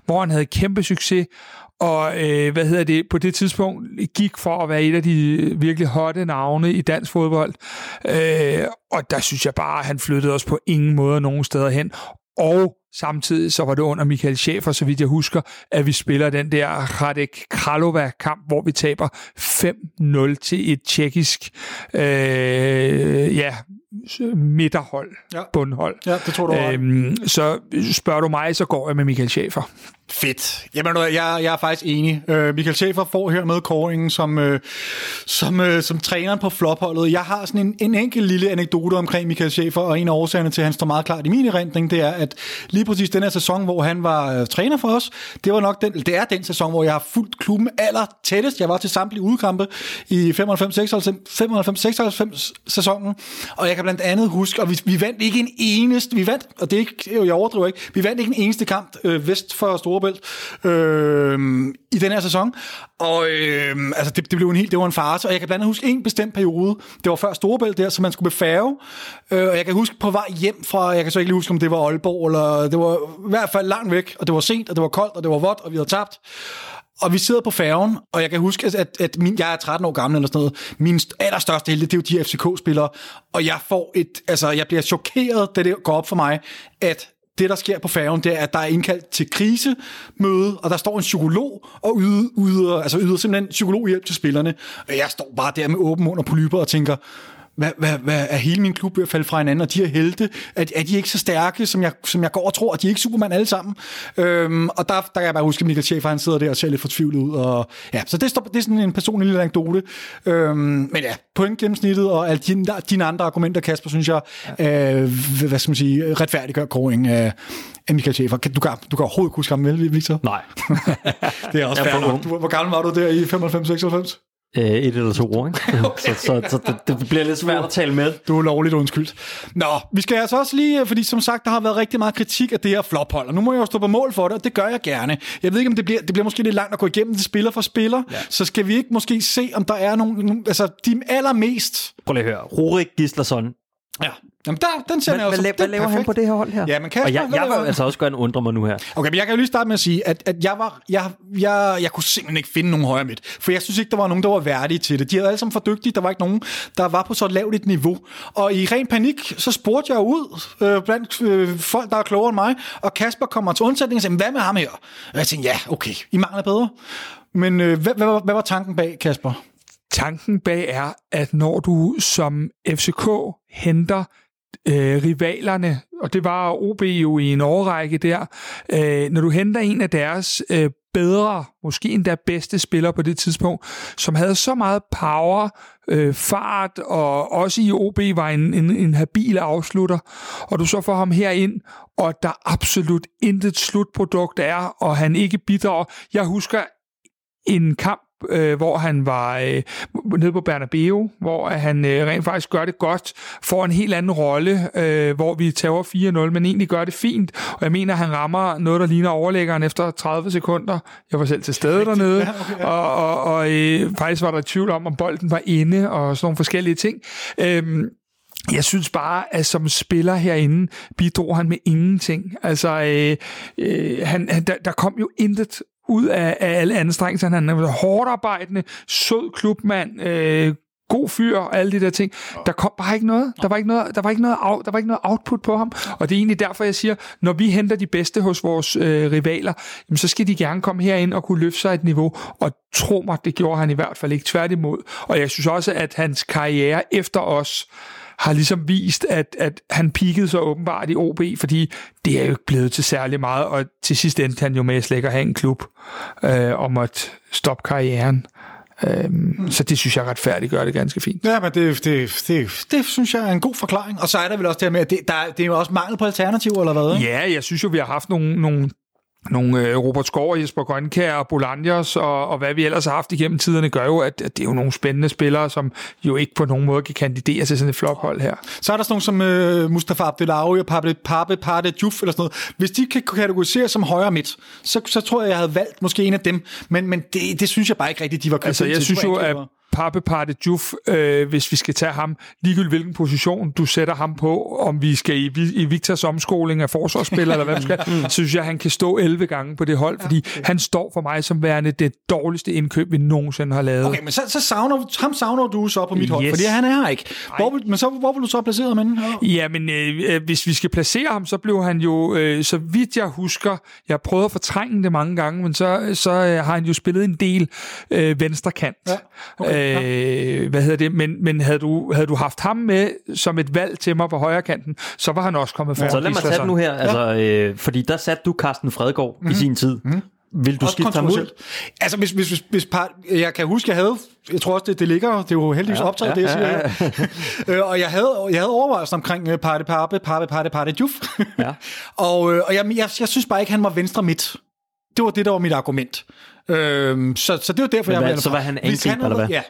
hvor han havde kæmpe succes og øh, hvad hedder det, på det tidspunkt gik for at være et af de øh, virkelig hotte navne i dansk fodbold. Øh, og der synes jeg bare, at han flyttede os på ingen måde nogen steder hen. Og Samtidig så var det under Michael Schäfer, så vidt jeg husker, at vi spiller den der Radek Kralova-kamp, hvor vi taber 5-0 til et tjekkisk øh, ja, midterhold, ja. bundhold. Ja, det tror du øhm, Så spørger du mig, så går jeg med Michael Schäfer. Fedt. Jamen, jeg, jeg er faktisk enig. Uh, Michael Schäfer får her med kåringen som, uh, som, uh, som træneren på flopholdet. Jeg har sådan en, en enkelt lille anekdote omkring Michael Schäfer, og en af årsagerne til, at han står meget klart i min erindring, det er, at lige præcis den her sæson, hvor han var uh, træner for os, det var nok den, det er den sæson, hvor jeg har fulgt klubben aller tættest. Jeg var til samtlige udkampe i 95-96 sæsonen, og jeg jeg kan blandt andet huske, og vi, vi vandt ikke en eneste, vi vandt, og det er ikke, jeg overdriver ikke, vi vandt ikke en eneste kamp øh, vest for Storebælt øh, i den her sæson, og øh, altså det, det blev en helt, det var en farse, og jeg kan blandt andet huske en bestemt periode, det var før Storebælt der, så man skulle befærge, øh, og jeg kan huske på vej hjem fra, jeg kan så ikke lige huske, om det var Aalborg, eller det var i hvert fald langt væk, og det var sent, og det var koldt, og det var vådt, og vi havde tabt, og vi sidder på færgen, og jeg kan huske, at, at min, jeg er 13 år gammel eller sådan noget. Min allerstørste helte, det er jo de FCK-spillere. Og jeg får et, altså jeg bliver chokeret, da det går op for mig, at det, der sker på færgen, det er, at der er indkaldt til krisemøde, og der står en psykolog og yder, yder, altså yder simpelthen psykologhjælp til spillerne. Og jeg står bare der med åben mund og polyper og tænker, hvad, hvad, hvad er hele min klub ved at falde fra hinanden, og de her helte, er, er de ikke så stærke, som jeg, som jeg går og tror, og de er ikke Superman alle sammen. Øhm, og der, der kan jeg bare huske, at Michael Schaefer, han sidder der og ser lidt fortvivlet ud. Og, ja, så det, står, det er sådan en personlig lille anekdote. Øhm, men ja, pointgennemsnittet og alle dine, dine andre argumenter, Kasper, synes jeg, øh, hvad skal man sige, retfærdiggør kåring af, af Michael Schaefer. Du kan, du kan overhovedet kunne huske ham, vel, Victor? Nej. det er også er fair nok. hvor gammel var du der i 95-96? Øh, et eller to år, ikke? okay. Så, så, så det, det bliver lidt svært at tale med. Du er lovligt undskyldt. Nå, vi skal altså også lige, fordi som sagt, der har været rigtig meget kritik af det her flophold, og nu må jeg jo stå på mål for det, og det gør jeg gerne. Jeg ved ikke, om det bliver, det bliver måske lidt langt at gå igennem det spiller for spiller, ja. så skal vi ikke måske se, om der er nogle altså de allermest... Prøv lige at høre. Rurik Gislason. Ja, Jamen der, den sender jeg også. hvad, hvad laver han på det her hold her? Ja, men Kasper, og jeg, jeg vil altså også gerne undre mig nu her. Okay, men jeg kan jo lige starte med at sige, at, at jeg, var, jeg, jeg, jeg kunne simpelthen ikke finde nogen højre midt. For jeg synes ikke, der var nogen, der var værdige til det. De havde alle sammen for dygtige. Der var ikke nogen, der var på så lavt et niveau. Og i ren panik, så spurgte jeg ud øh, blandt øh, folk, der er klogere end mig. Og Kasper kommer til undsætning og siger, hvad med ham her? Og jeg tænkte, ja, okay, I mangler bedre. Men øh, hvad, hvad, hvad, hvad var tanken bag, Kasper? Tanken bag er, at når du som FCK henter øh, rivalerne, og det var OB jo i en årrække der, øh, når du henter en af deres øh, bedre, måske endda bedste spillere på det tidspunkt, som havde så meget power, øh, fart, og også i OB var en, en, en habil afslutter, og du så får ham herind, og der absolut intet slutprodukt er, og han ikke bidrager. Jeg husker en kamp, øh, hvor han var øh, nede på Bernabeu, hvor han øh, rent faktisk gør det godt, får en helt anden rolle, øh, hvor vi tager 4-0, men egentlig gør det fint, og jeg mener, han rammer noget, der ligner overlæggeren efter 30 sekunder. Jeg var selv til stede dernede, Ja, okay, ja. og, og, og øh, faktisk var der tvivl om, om bolden var inde, og sådan nogle forskellige ting. Øhm, jeg synes bare, at som spiller herinde, bidrog han med ingenting. Altså, øh, øh, han, han, der, der kom jo intet ud af, af alle anstrengelser. Han er hårdt arbejdende, sød klubmand, øh, god fyr og alle de der ting. Der kom bare ikke noget. Der var ikke noget, der var ikke noget, out, der var ikke noget output på ham. Og det er egentlig derfor, jeg siger, når vi henter de bedste hos vores øh, rivaler, jamen, så skal de gerne komme herind og kunne løfte sig et niveau. Og tro mig, det gjorde han i hvert fald ikke tværtimod. Og jeg synes også, at hans karriere efter os har ligesom vist, at, at han peakede så åbenbart i OB, fordi det er jo ikke blevet til særlig meget, og til sidst endte han jo med slet ikke at have en klub, øh, og måtte stoppe karrieren. Øhm, Så det synes jeg retfærdigt gør det ganske fint. Ja, men det, det, det, det synes jeg er en god forklaring. Og så er der vel også det her med, at det, der, er- det er jo også mangel på alternativer, eller hvad? ikke? Ja, jeg synes jo, vi har haft nogle, nogle nogle øh, Robert Skov og Jesper Grønkær og Bolanjos og, og hvad vi ellers har haft igennem tiderne, gør jo, at, at det er jo nogle spændende spillere, som jo ikke på nogen måde kan kandidere til sådan et flophold her. Så er der sådan nogle som øh, Mustafa Abdelawi og Pape, Pape Pate Diouf eller sådan noget. Hvis de kan kategoriseres som højre midt, så, så tror jeg, jeg havde valgt måske en af dem. Men, men det, det synes jeg bare ikke rigtigt, de var købt Altså, jeg synes jo, at Pape Parte Juf, øh, hvis vi skal tage ham, ligegyldigt hvilken position du sætter ham på, om vi skal i, i Victors omskoling af forsvarsspiller, eller hvad vi skal, så synes jeg, at han kan stå 11 gange på det hold, fordi han står for mig som værende det dårligste indkøb, vi nogensinde har lavet. Okay, men så, så savner, ham savner du så på mit hold, Yes. fordi han er her ikke. Hvor, vil- men så, hvor vil du så placere ham henne? Ja, men øh, øh, hvis vi skal placere ham, så blev han jo, øh, så vidt jeg husker, jeg prøvet at fortrænge det mange gange, men så, så øh, har han jo spillet en del øh, venstre kant. Ja, okay, øh, Hvad hedder det? Men, men havde, du, havde du haft ham med som et valg til mig på højre kanten, så var han også kommet foran Så lad mig tage den nu her, altså, øh, fordi der satte du Carsten Fredgaard mm-hmm. i sin tid. Mm-hmm. Vil du skifte ham ud? Altså, hvis, hvis, hvis, hvis par, jeg kan huske, jeg havde, jeg tror også, det, det ligger, det er jo heldigvis ja, optaget, ja, det jeg siger. Ja, ja. og jeg havde, jeg havde overvejelsen omkring uh, Parte Pape, Pape, Parte, Parte, Djuf. Ja. og øh, og jeg, jeg, jeg synes bare ikke, han var venstre midt. Det var det, der var mit argument. Øhm, så, så det var derfor, Men jeg hvad, valgte så var han angriber, eller havde-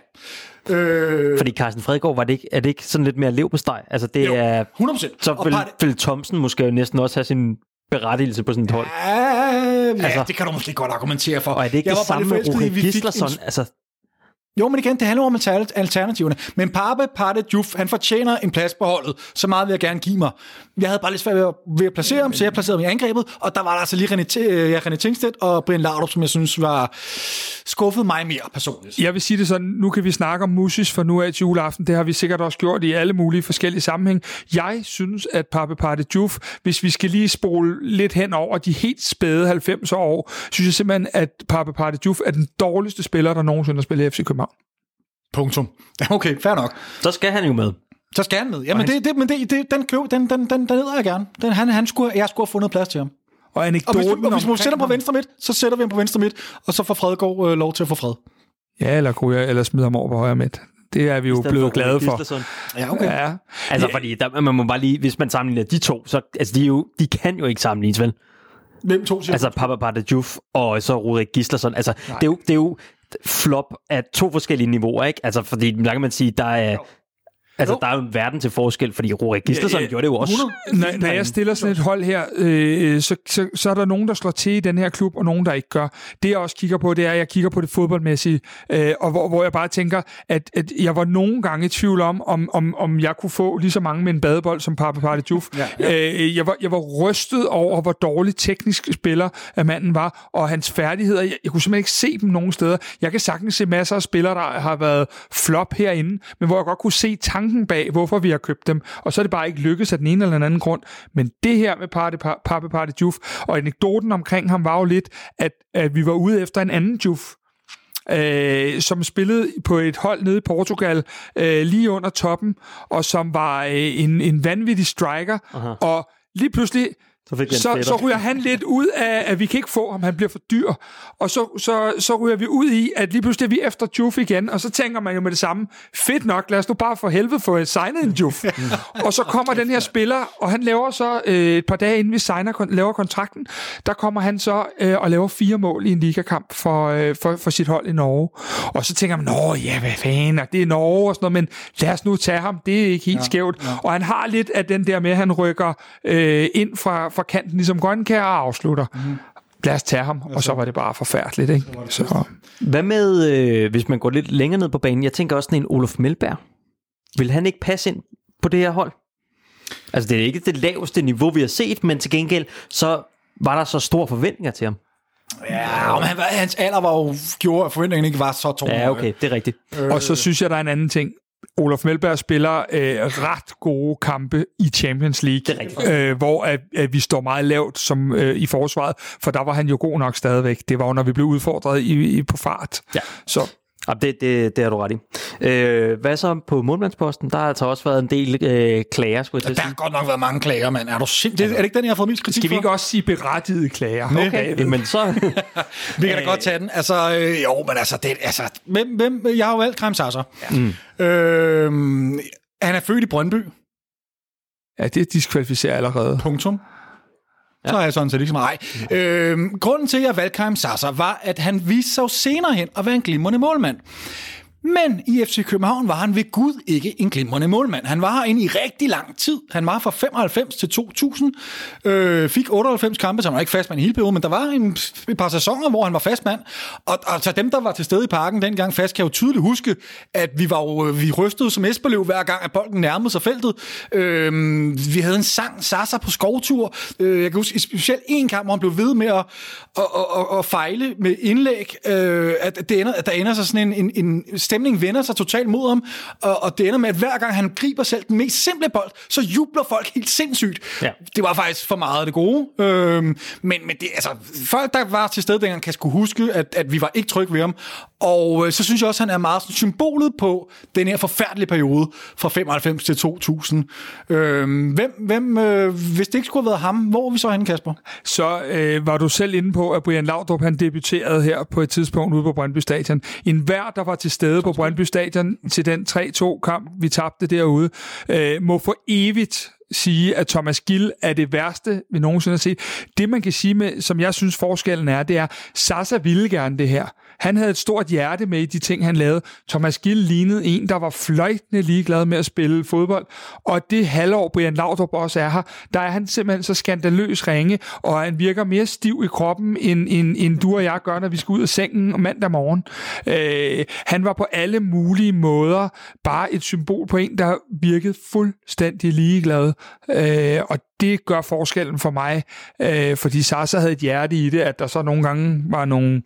Ja. Øh, Fordi Carsten Fredgaard, var det ikke, er det ikke sådan lidt mere lev på steg? Altså, det Jo, er... 100%. Så vil, vil Thomsen måske jo næsten også have sin berettigelse på sådan et hold. Ja, ja Altså- det kan du måske godt argumentere for. Og er det ikke jeg det samme med en- Gislason? Altså, jo, men igen, det handler om alternativerne. Men Pape Pate Juf, han fortjener en plads på holdet. Så meget vil jeg gerne give mig. Jeg havde bare lidt svært ved at, ved at placere ham, så jeg placerede ham i angrebet. Og der var der altså lige René, øh, ja, René Tingstedt og Brian Laudrup, som jeg synes var skuffet mig mere personligt. Jeg vil sige det sådan, nu kan vi snakke om Musis for nu af til juleaften. Det har vi sikkert også gjort i alle mulige forskellige sammenhæng. Jeg synes, at Pape Pate Juf, hvis vi skal lige spole lidt hen over de helt spæde 90 år, synes jeg simpelthen, at Pape Pate Juf er den dårligste spiller, der nogensinde har spillet i FC København. Punktum. Okay, fair nok. Så skal han jo med. Så skal han med. Jamen, det, det, men det, det, den, køb, den, den, den, den jeg gerne. Den, han, han skulle, jeg skulle have fundet plads til ham. Og anekdoten Og hvis, du, og hvis omkring sætter på venstre midt, så sætter vi ham på venstre midt, og så får Fredgaard øh, lov til at få fred. Ja, eller kunne jeg eller smide ham over på højre midt. Det er vi jo blevet for glade for. Gislason. Ja, okay. Ja. Altså, fordi der, man må bare lige, hvis man sammenligner de to, så altså, de, er jo, de kan jo ikke sammenlignes, vel? Hvem to siger Altså, Papa Juf og så Rurik Gislason. Altså, det er, jo, det er jo flop af to forskellige niveauer, ikke? Altså, fordi, der kan man sige, der er... Altså, Jo. der er jo en verden til forskel, fordi Rurik Gislason Ja, ja. gjorde det jo også. 100. Når, når jeg stiller sådan et hold her, øh, så, så, så er der nogen, der slår til i den her klub, og nogen, der ikke gør. Det jeg også kigger på, det er, at jeg kigger på det fodboldmæssige, øh, og hvor, hvor jeg bare tænker, at, at jeg var nogle gange i tvivl om, om, om, om jeg kunne få lige så mange med en badebold som Papa Party Juf. Ja, ja. Øh, jeg, var, jeg var rystet over, hvor dårlig teknisk spiller at manden var, og hans færdigheder. Jeg, jeg kunne simpelthen ikke se dem nogen steder. Jeg kan sagtens se masser af spillere, der har været flop herinde, men hvor jeg godt kunne se tanken bag, hvorfor vi har købt dem, og så er det bare ikke lykkedes af den ene eller den anden grund. Men det her med Party, Pape Party Juf, og anekdoten omkring ham var jo lidt, at, at vi var ude efter en anden Juf, øh, som spillede på et hold nede i Portugal, øh, lige under toppen, og som var øh, en, en vanvittig striker, Aha. og lige pludselig Så fik vi så, så ryger han lidt ud af, at vi kan ikke få ham, han bliver for dyr. Og så, så, så ryger vi ud i, at lige pludselig er vi efter Juf igen, og så tænker man jo med det samme, fedt nok, lad os nu bare for helvede få signet en Juf. og så kommer den her spiller, og han laver så øh, et par dage inden vi signer, laver kontrakten, der kommer han så øh, og laver fire mål i en ligakamp for, øh, for, for sit hold i Norge. Og så tænker man, nå ja, hvad fanden, det er Norge og sådan noget, men lad os nu tage ham, det er ikke helt ja, skævt. Ja. Og han har lidt af den der med, at han rykker øh, ind fra, fra kanten, ligesom Grønkær og afslutter. Mm. Lad os tage ham, og så var det bare forfærdeligt, ikke? Så, Hvad med, øh, hvis man går lidt længere ned på banen? Jeg tænker også sådan en Olof Melberg. Vil han ikke passe ind på det her hold? Altså, det er ikke det laveste niveau, vi har set, men til gengæld, så var der så store forventninger til ham. Ja, men han, hans alder var jo gjorde, at forventningen ikke var så tung. Ja, okay, det er rigtigt. og så synes jeg, der er en anden ting. Olof Melberg spiller øh, ret gode kampe i Champions League, øh, hvor at, at vi står meget lavt som øh, i forsvaret, for der var han jo god nok stadigvæk. Det var jo, når vi blev udfordret i, i, på fart. Ja. Så Ja, det, det, det har du ret i. Øh, hvad så på målmandsposten? Der har altså også været en del øh, klager, skulle jeg til Der har godt nok været mange klager, mand. Er du simpelthen... Er det ikke den, jeg har fået mest kritik skal vi for? ikke også sige berettigede klager? Okay, men så... Vi kan da godt tage den. Altså, øh, jo, men altså, det, altså hvem, hvem, jeg har jo valgt Krem Sasser. Ja. Mm. Øh, han er født i Brøndby. Ja, det diskvalificerer allerede. Punktum. Ja. Så er jeg sådan set ligesom, ikke så meget. Øh, grunden til, at jeg valgte Karim Sasser, var, at han viste sig senere hen at være en glimrende målmand. Men i FC København var han ved Gud ikke en glimrende målmand. Han var herinde i rigtig lang tid. Han var fra 95 til 2000. Øh, fik 98 kampe, så han var ikke fastmand i hele perioden, men der var en, et par sæsoner, hvor han var fastmand. Og, og så dem, der var til stede i parken dengang fast, kan jo tydeligt huske, at vi var jo, vi rystede som Esberlev hver gang, at bolden nærmede sig feltet. Øh, vi havde en sang, Sasa på skovtur. Øh, jeg kan huske specielt en kamp, hvor han blev ved med at, at, at, at, at fejle med indlæg. Øh, at, det ender, at der ender sig sådan en, en, en stemning vender sig totalt mod ham, og, og det ender med, at hver gang han griber selv den mest simple bold, så jubler folk helt sindssygt. Ja. Det var faktisk for meget af det gode. Øhm, men, men det, altså, folk, der var til stede dengang, kan sgu huske, at, at vi var ikke trygge ved ham. Og øh, så synes jeg også, at han er meget sådan, symbolet på den her forfærdelige periode fra 95 til 2000. Øh, hvem, hvem øh, hvis det ikke skulle have været ham, hvor var vi så henne, Kasper? Så øh, var du selv inde på, at Brian Laudrup han debuterede her på et tidspunkt ude på Brøndby Stadion. En hver, der var til stede på Brøndby Stadion til den 3-2-kamp, vi tabte derude, øh, må for evigt sige, at Thomas Gill er det værste, vi nogensinde har set. Det, man kan sige, med, som jeg synes forskellen er, det er, Sasa ville gerne det her. Han havde et stort hjerte med i de ting, han lavede. Thomas Gill lignede en, der var fløjtende ligeglad med at spille fodbold. Og det halvår, Brian Laudrup også er her, der er han simpelthen så skandaløs ringe, og han virker mere stiv i kroppen, end, end, end du og jeg gør, når vi skal ud af sengen mandag morgen. Øh, han var på alle mulige måder bare et symbol på en, der virkede fuldstændig ligeglad. Øh, og det gør forskellen for mig, øh, fordi Sasa havde et hjerte i det, at der så nogle gange var nogle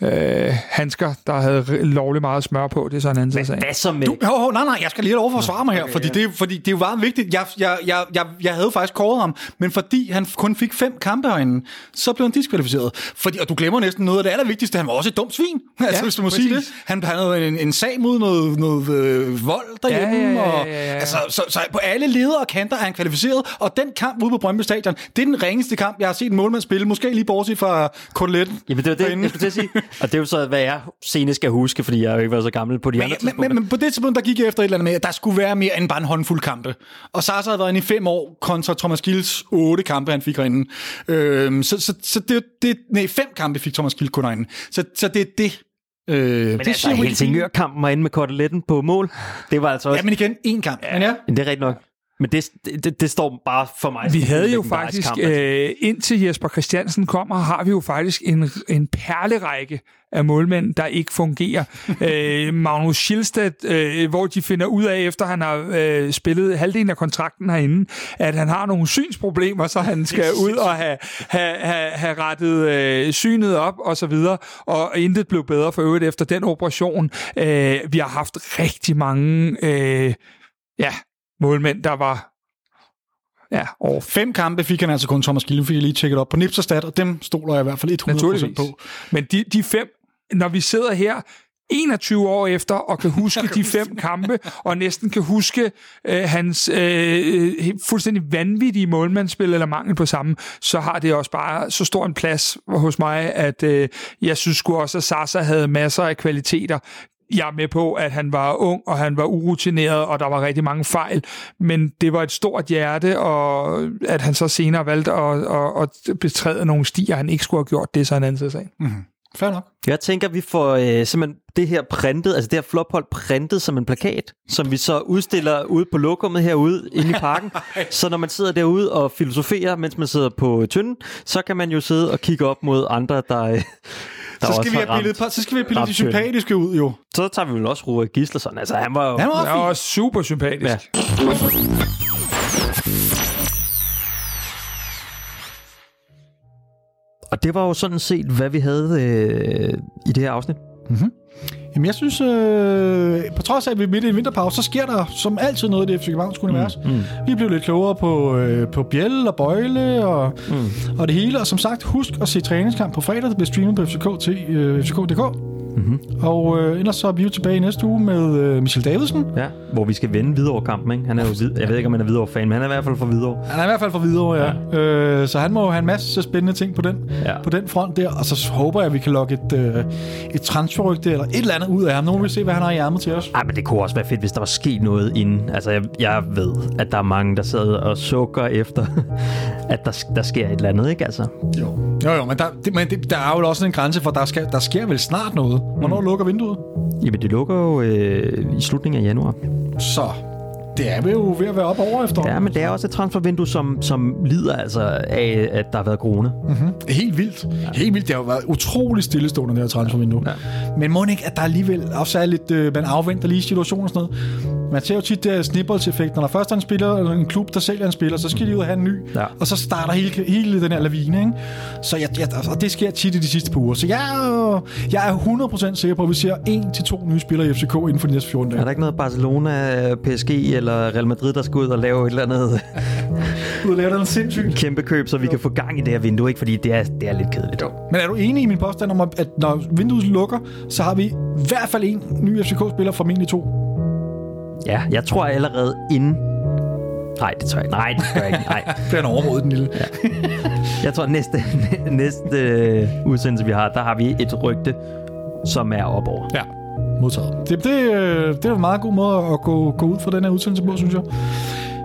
øh, handsker, der havde lovligt meget smør på. Det er sådan en anden sag. Hvad så med... Du, jo, jo, nej, nej, jeg skal lige have lov for at svare mig her, okay, fordi, ja. det, fordi det er jo meget vigtigt. Jeg, jeg, jeg, jeg, jeg havde faktisk kåret ham, men fordi han kun fik fem kampe herinde, så blev han diskvalificeret. Fordi, og du glemmer næsten noget af det allervigtigste, han var også et dumt svin, altså, hvis du må præcis. sige det. Han, han havde en, en sag mod noget, noget øh, vold derhjemme, ja, ja, ja, ja, ja, ja. og altså, så, så på alle ledere og kanter er han kvalificeret, og den kamp ude på Brøndby Stadion, det er den ringeste kamp, jeg har set en målmand spille, måske lige bortset fra koteletten. Jamen, det var det, jeg skulle sige. Og det er jo så, hvad jeg senest skal huske, fordi jeg har jo ikke været så gammel på de men, andre men, men, men, på det tidspunkt, der gik jeg efter et eller andet med, at der skulle være mere end bare en håndfuld kampe. Og Sasa havde været inde i fem år, kontra Thomas Gilles otte kampe, han fik herinde. Øhm, så, så, så det, det, nej, fem kampe fik Thomas Gilles kun herinde. Så, så det er det, Øh, men det altså, Helsingør-kampen var inde med koteletten på mål. Det var altså også... Ja, men igen, én kamp. Ja, men ja. Men det er rigtigt nok. Men det, det, det står bare for mig. Vi havde jo faktisk, kamp, altså. øh, indtil Jesper Christiansen kommer, har vi jo faktisk en, en perlerække af målmænd, der ikke fungerer. øh, Magnus Schilstedt, øh, hvor de finder ud af, efter han har øh, spillet halvdelen af kontrakten herinde, at han har nogle synsproblemer, så han skal ud og have, have, have, have rettet øh, synet op og så videre, og intet blev bedre for øvrigt efter den operation. Øh, vi har haft rigtig mange øh, ja, målmænd, der var Ja, over fem kampe fik han altså kun Thomas Gillen, fik jeg lige tjekket op på Nipserstat, og dem stoler jeg i hvert fald 100% på. Men de, de fem, når vi sidder her 21 år efter og kan huske de fem kampe, og næsten kan huske øh, hans øh, fuldstændig vanvittige målmandsspil eller mangel på samme, så har det også bare så stor en plads hos mig, at øh, jeg synes sgu også, at Sasa havde masser af kvaliteter jeg er med på, at han var ung, og han var urutineret, og der var rigtig mange fejl, men det var et stort hjerte, og at han så senere valgte at, at, at betræde nogle stier, han ikke skulle have gjort, det er så en anden sag. Mm-hmm. Fair nok. Jeg tænker, vi får øh, simpelthen det her printet, altså det her flophold printet som en plakat, som vi så udstiller ude på lokummet herude inde i parken. så når man sidder derude og filosoferer, mens man sidder på tynden, så kan man jo sidde og kigge op mod andre, der, øh, så skal, vi have pillet, så skal vi have pillet de sympatiske ud, jo. Så tager vi vel også Rue Gislason. Altså, han var jo... Han var, han var super sympatisk. Ja. Og det var jo sådan set, hvad vi havde øh, i det her afsnit. Mm-hmm. Jamen jeg synes, øh, på trods af, at vi er midt i en vinterpause, så sker der som altid noget i det FC Københavns univers. Mm, mm. Vi blev lidt klogere på, øh, på Bjæl og Bøjle og, mm. og det hele. Og som sagt, husk at se træningskamp på fredag, der bliver streamet på FCK til øh, FCK.dk. Mm-hmm. Og øh, ellers så er vi jo tilbage næste uge med øh, Michel Davidsen. Ja, hvor vi skal vende videre kampen, ikke? Han er jo vid- jeg ved ikke, om han er videre fan, men han er i hvert fald for videre. Han er i hvert fald for videre, ja. ja. Øh, så han må have en masse spændende ting på den, ja. på den front der. Og så håber jeg, at vi kan lokke et, øh, et transferrygte eller et eller andet ud af ham. Nu vil vi se, hvad han har i ærmet til os. Ej, men det kunne også være fedt, hvis der var sket noget inden. Altså, jeg, jeg ved, at der er mange, der sidder og sukker efter, at der, der sker et eller andet, ikke? Altså. Jo, jo, jo men, der, det, men det, der er jo også en grænse for, der, skal, der sker vel snart noget. Hvornår mm. lukker vinduet? Jamen, det lukker jo øh, i slutningen af januar. Så det er jo ved at være op over efter. Ja, men det er også et transfervindue, som, som lider altså af, at der har været corona. Mm-hmm. Helt vildt. Ja. Helt vildt. Det har jo været utroligt stillestående, det her transfervindue. Ja. Men må ikke, at der alligevel også er lidt, øh, man afventer lige situationen og sådan noget. Man ser jo tit det snibboldseffekt. Når der først er en spiller, eller en klub, der sælger en spiller, så skal de ud og have en ny. Ja. Og så starter hele, hele den her lavine. Ikke? Så jeg, jeg, og det sker tit i de sidste par uger. Så jeg, jeg er 100% sikker på, at vi ser en til to nye spillere i FCK inden for de næste 14 dage. Er der ikke noget Barcelona, PSG eller Real Madrid, der skal ud og lave et eller andet... ud og lave noget sindssygt. Kæmpe køb, så vi jo. kan få gang i det her vindue, ikke? Fordi det er, det er lidt kedeligt. Jo. Men er du enig i min påstand om, at når vinduet lukker, så har vi i hvert fald en ny FCK-spiller, formentlig to? Ja, jeg tror allerede inden... Nej, det tror jeg ikke. Nej, det tror jeg ikke. Nej. det er en overmod, den lille. ja. Jeg tror, næste, næste øh, udsendelse, vi har, der har vi et rygte, som er op over. Ja, modtaget. Det, det, øh, det er en meget god måde at gå, gå ud fra den her udsendelse på, synes jeg.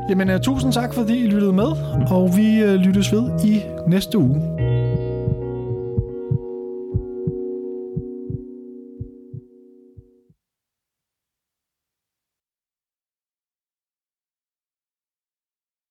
Jamen, uh, tusind tak, fordi I lyttede med, og vi uh, lyttes ved i næste uge.